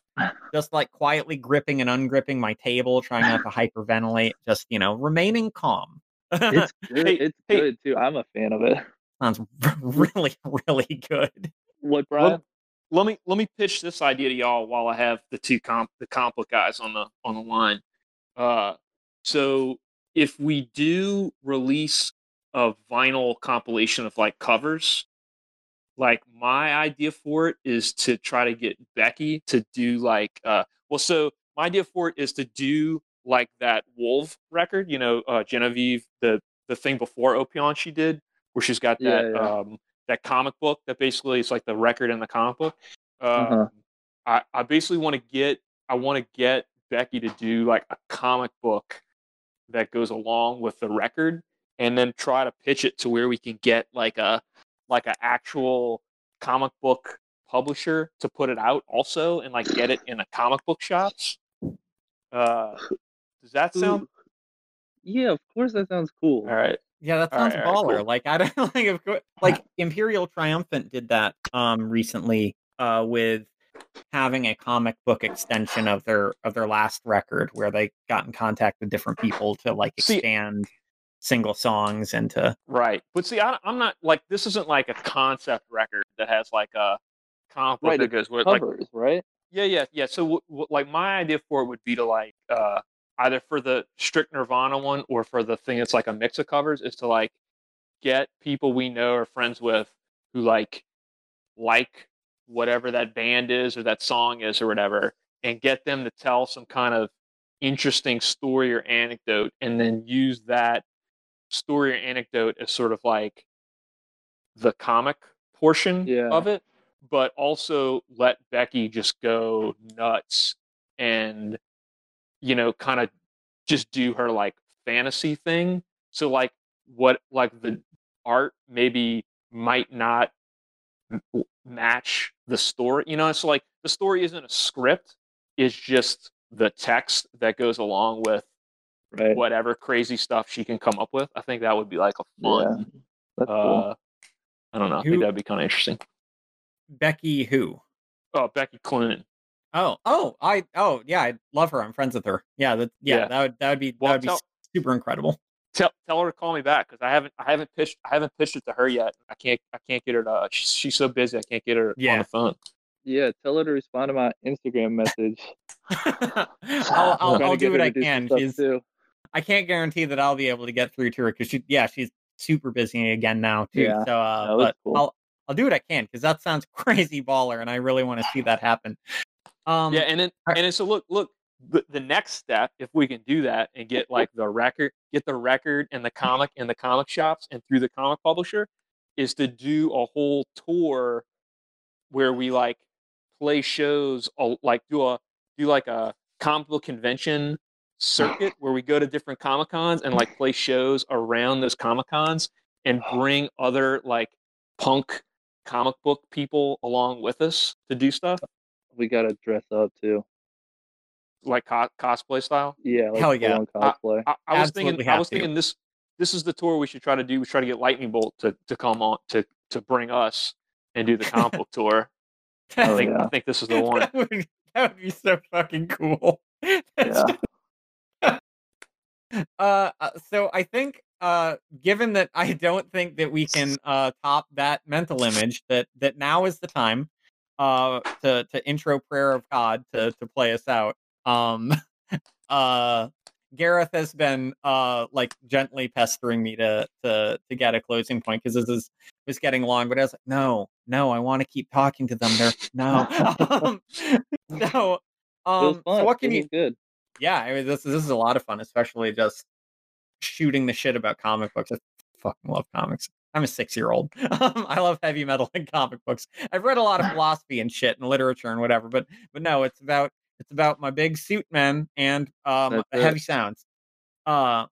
just like quietly gripping and ungripping my table, trying not to hyperventilate. Just you know, remaining calm. It's <laughs> good. Hey, it's hey. good too. I'm a fan of it. sounds <laughs> really, really good. What, Brian? Let, let me let me pitch this idea to y'all while I have the two comp the comp guys on the on the line. Uh, so if we do release a vinyl compilation of like covers, like my idea for it is to try to get Becky to do like uh well so my idea for it is to do like that Wolf record, you know, uh Genevieve, the the thing before Opion she did, where she's got Yeah, that yeah. um that comic book that basically is like the record in the comic book. Um, Uh-huh. I, I basically want to get I want to get Becky to do like a comic book that goes along with the record and then try to pitch it to where we can get like a like an actual comic book publisher to put it out also and like get it in the comic book shops. Uh, does that sound Ooh. Yeah, of course that sounds cool. all right? Yeah, that sounds right, all right, baller. cool. Like I <laughs> don't like of course, <laughs> like Imperial Triumphant did that um recently uh with having a comic book extension of their of their last record where they got in contact with different people to like See- expand single songs into Right. But see, I, I'm not like this isn't like a concept record that has like a comic book Right, that it goes with like Covers, right? Yeah, yeah, yeah. So, w- w- like, my idea for it would be to like uh, either for the strict Nirvana one or for the thing that's like a mix of covers, is to like get people we know or friends with who like like whatever that band is or that song is or whatever, and get them to tell some kind of interesting story or anecdote, and then use that story or anecdote as sort of like the comic portion Yeah. of it but also let Becky just go nuts and you know kind of just do her like fantasy thing so like what like the art maybe might not match the story you know it's like the story isn't a script it's just the text that goes along with Right. whatever crazy stuff she can come up with i think that would be like a fun That's cool. uh i don't know i think that'd be kind of interesting Becky who? oh becky Cloonan. Oh, oh, I oh yeah, I love her. I'm friends with her. Yeah, that yeah, Yeah. that would that would be Well, that would be tell- s- super incredible. tell tell her to call me back because I haven't I haven't pitched I haven't pitched it to her yet. I can't I can't get her to. She's, she's so busy. I can't get her yeah. on the phone. Yeah, tell her to respond to my Instagram message. <laughs> I'll <laughs> I'm I'll, trying to I'll do what I can. She's too. I can't guarantee that I'll be able to get through to her because she, yeah, she's super busy again now too. Yeah. So, uh, but cool. I'll I'll do what I can because that sounds <laughs> crazy baller, and I really want to see that happen. Um, yeah, and then and then so look look the, the next step if we can do that and get like the record get the record and the comic in the comic shops and through the comic publisher is to do a whole tour where we like play shows like do a do like a comic book convention circuit where we go to different comic cons and like play shows around those comic cons and bring other like punk comic book people along with us to do stuff We gotta dress up too. like co- cosplay style Yeah, like Hell yeah. cosplay. I, I was thinking. I was to. thinking this. This is the tour we should try to do. We try to get Lightning Bolt to, to come on to to bring us and do the comic book <laughs> tour. I Oh, think yeah. I think this is the one. <laughs> that, would, that would be so fucking cool. <laughs> yeah. Uh, uh, so I think, uh, given that I don't think that we can uh, top that mental image, that that now is the time uh, to to intro Prayer to God to to play us out. Um, <laughs> uh, Gareth has been uh like gently pestering me to to to get a closing point because this is was getting long, but I was like, no, no, I want to keep talking to them. They're no. <laughs> <laughs> um, it was um, so what It can you? was good. Yeah, I mean, this this is a lot of fun, especially just shooting the shit about comic books. I fucking love comics. I'm a six year old. <laughs> Um, I love heavy metal and comic books. I've read a lot of <laughs> philosophy and shit and literature and whatever, but but no, it's about it's about my big suit men and um heavy sounds. Uh,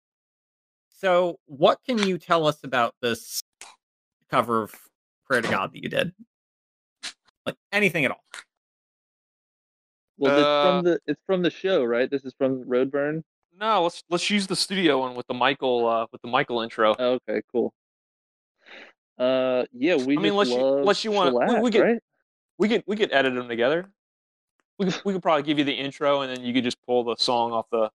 so what can you tell us about this cover of Prayer to God that you did? Like anything at all? Well, it's Uh, from the it's from the show, right? This is from Roadburn. No, let's let's use the studio one with the Michael uh, with the Michael intro. Oh, okay, cool. Uh, yeah, we I mean, just unless you- love unless you wanna- we- shellac, we get- right? We could we could edit them together. We could, we could probably give you the intro and then you could just pull the song off the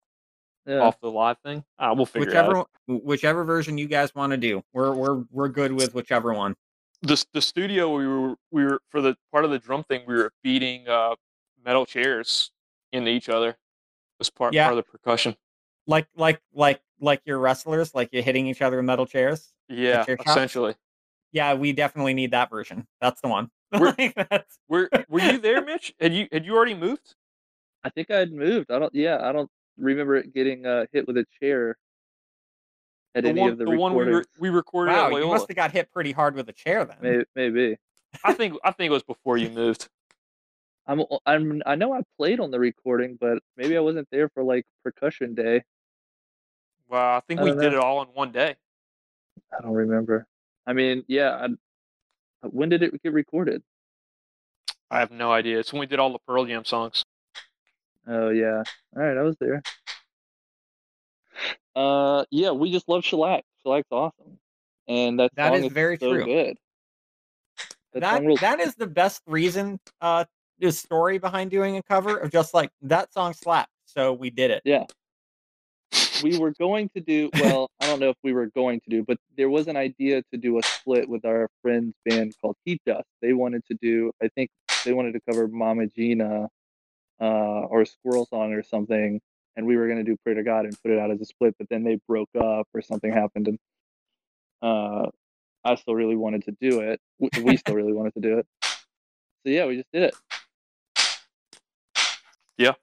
Yeah. off the live thing. Uh, we'll figure it out. Whichever whichever version you guys want to do. We're we're we're good with whichever one. the the studio we were we were for the part of the drum thing we were beating uh metal chairs into each other as part Yeah. part of the percussion. Like like like like your wrestlers, like you're hitting each other with metal chairs. Yeah, chair essentially. Yeah, we definitely need that version. That's the one. <laughs> We're- Like, that's- Were were you there, Mitch? Had you had you already moved? I think I had moved. I don't. Yeah, I don't remember it getting uh, hit with a chair at The any one of the, the one we re- we recorded wow, at you must have got hit pretty hard with a chair then. Maybe, maybe. I think I think it was before you moved. I'm. I'm. I know I played on the recording, but maybe I wasn't there for like percussion day. Well, I think I we don't did it all in one day. I don't remember. I mean, yeah. I, when did it get recorded? I have no idea. It's when we did all the Pearl Jam songs. Oh yeah. All right, I was there. Uh, yeah, we just love shellac. Shellac's awesome, and that That song is very so true. good. That, that that is the best reason uh the story behind doing a cover of just like that song slapped so we did it. Yeah. we were going to do well i don't know if we were going to do but there was an idea to do a split with our friends band called heat dust. They wanted to do i think they wanted to cover mama gina uh, or a squirrel song or something and we were going to do pray to god and put it out as a split but then they broke up or something happened and uh, i still really wanted to do it. We still really wanted to do it. So yeah we just did it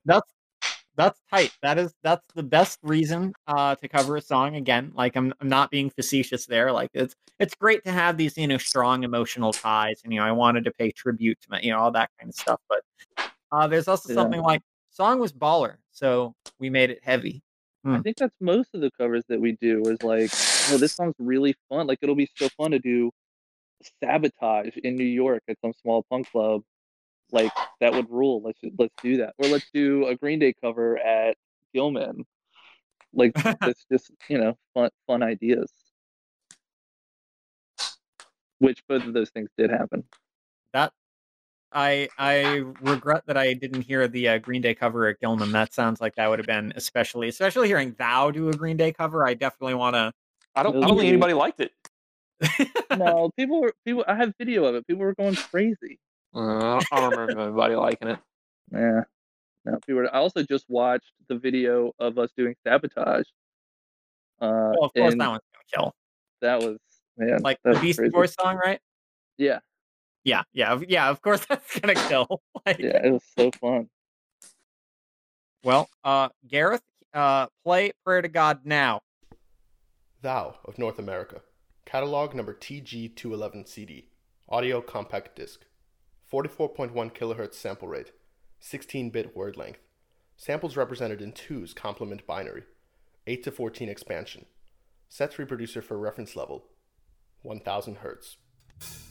that's that's tight that is that's the best reason uh to cover a song again like i'm, I'm not being facetious there like it's it's great to have these you know strong emotional ties and you know i wanted to pay tribute to my you know all that kind of stuff but uh there's also Yeah. something like song was baller so we made it heavy I Hmm. think that's most of the covers that we do is like, oh, this song's really fun. Like it'll be so fun to do sabotage in New York at some small punk club. Like that would rule. Let's let's do that. Or let's do a Green Day cover at Gilman. Like <laughs> it's just, you know, fun fun ideas. Which both of those things did happen. that I I regret that I didn't hear the uh, Green Day cover at Gilman. That sounds like that would have been especially especially hearing Thou do a Green Day cover. I definitely want to. I don't I don't think anybody liked it. <laughs> No, people were people I have video of it. People were going crazy. Uh, I don't remember anybody liking it. Yeah. No, people were, I also just watched the video of us doing sabotage. Uh, Well, of course, that one's gonna kill. that was man, Like that the was Beastie crazy. Boys song, right? Yeah, Yeah, yeah, of- yeah. Of course, <laughs> that's gonna kill. <laughs> Like, yeah, it was so fun. Well, uh, Gareth, uh, play "Prayer to God" now. Thou of North America. Catalog number TG211 CD. Audio compact disc. 44.1 kHz sample rate. 16 bit word length. Samples represented in 2's complement binary. 8 to 14 expansion. Sets reproducer for reference level. 1000 Hz.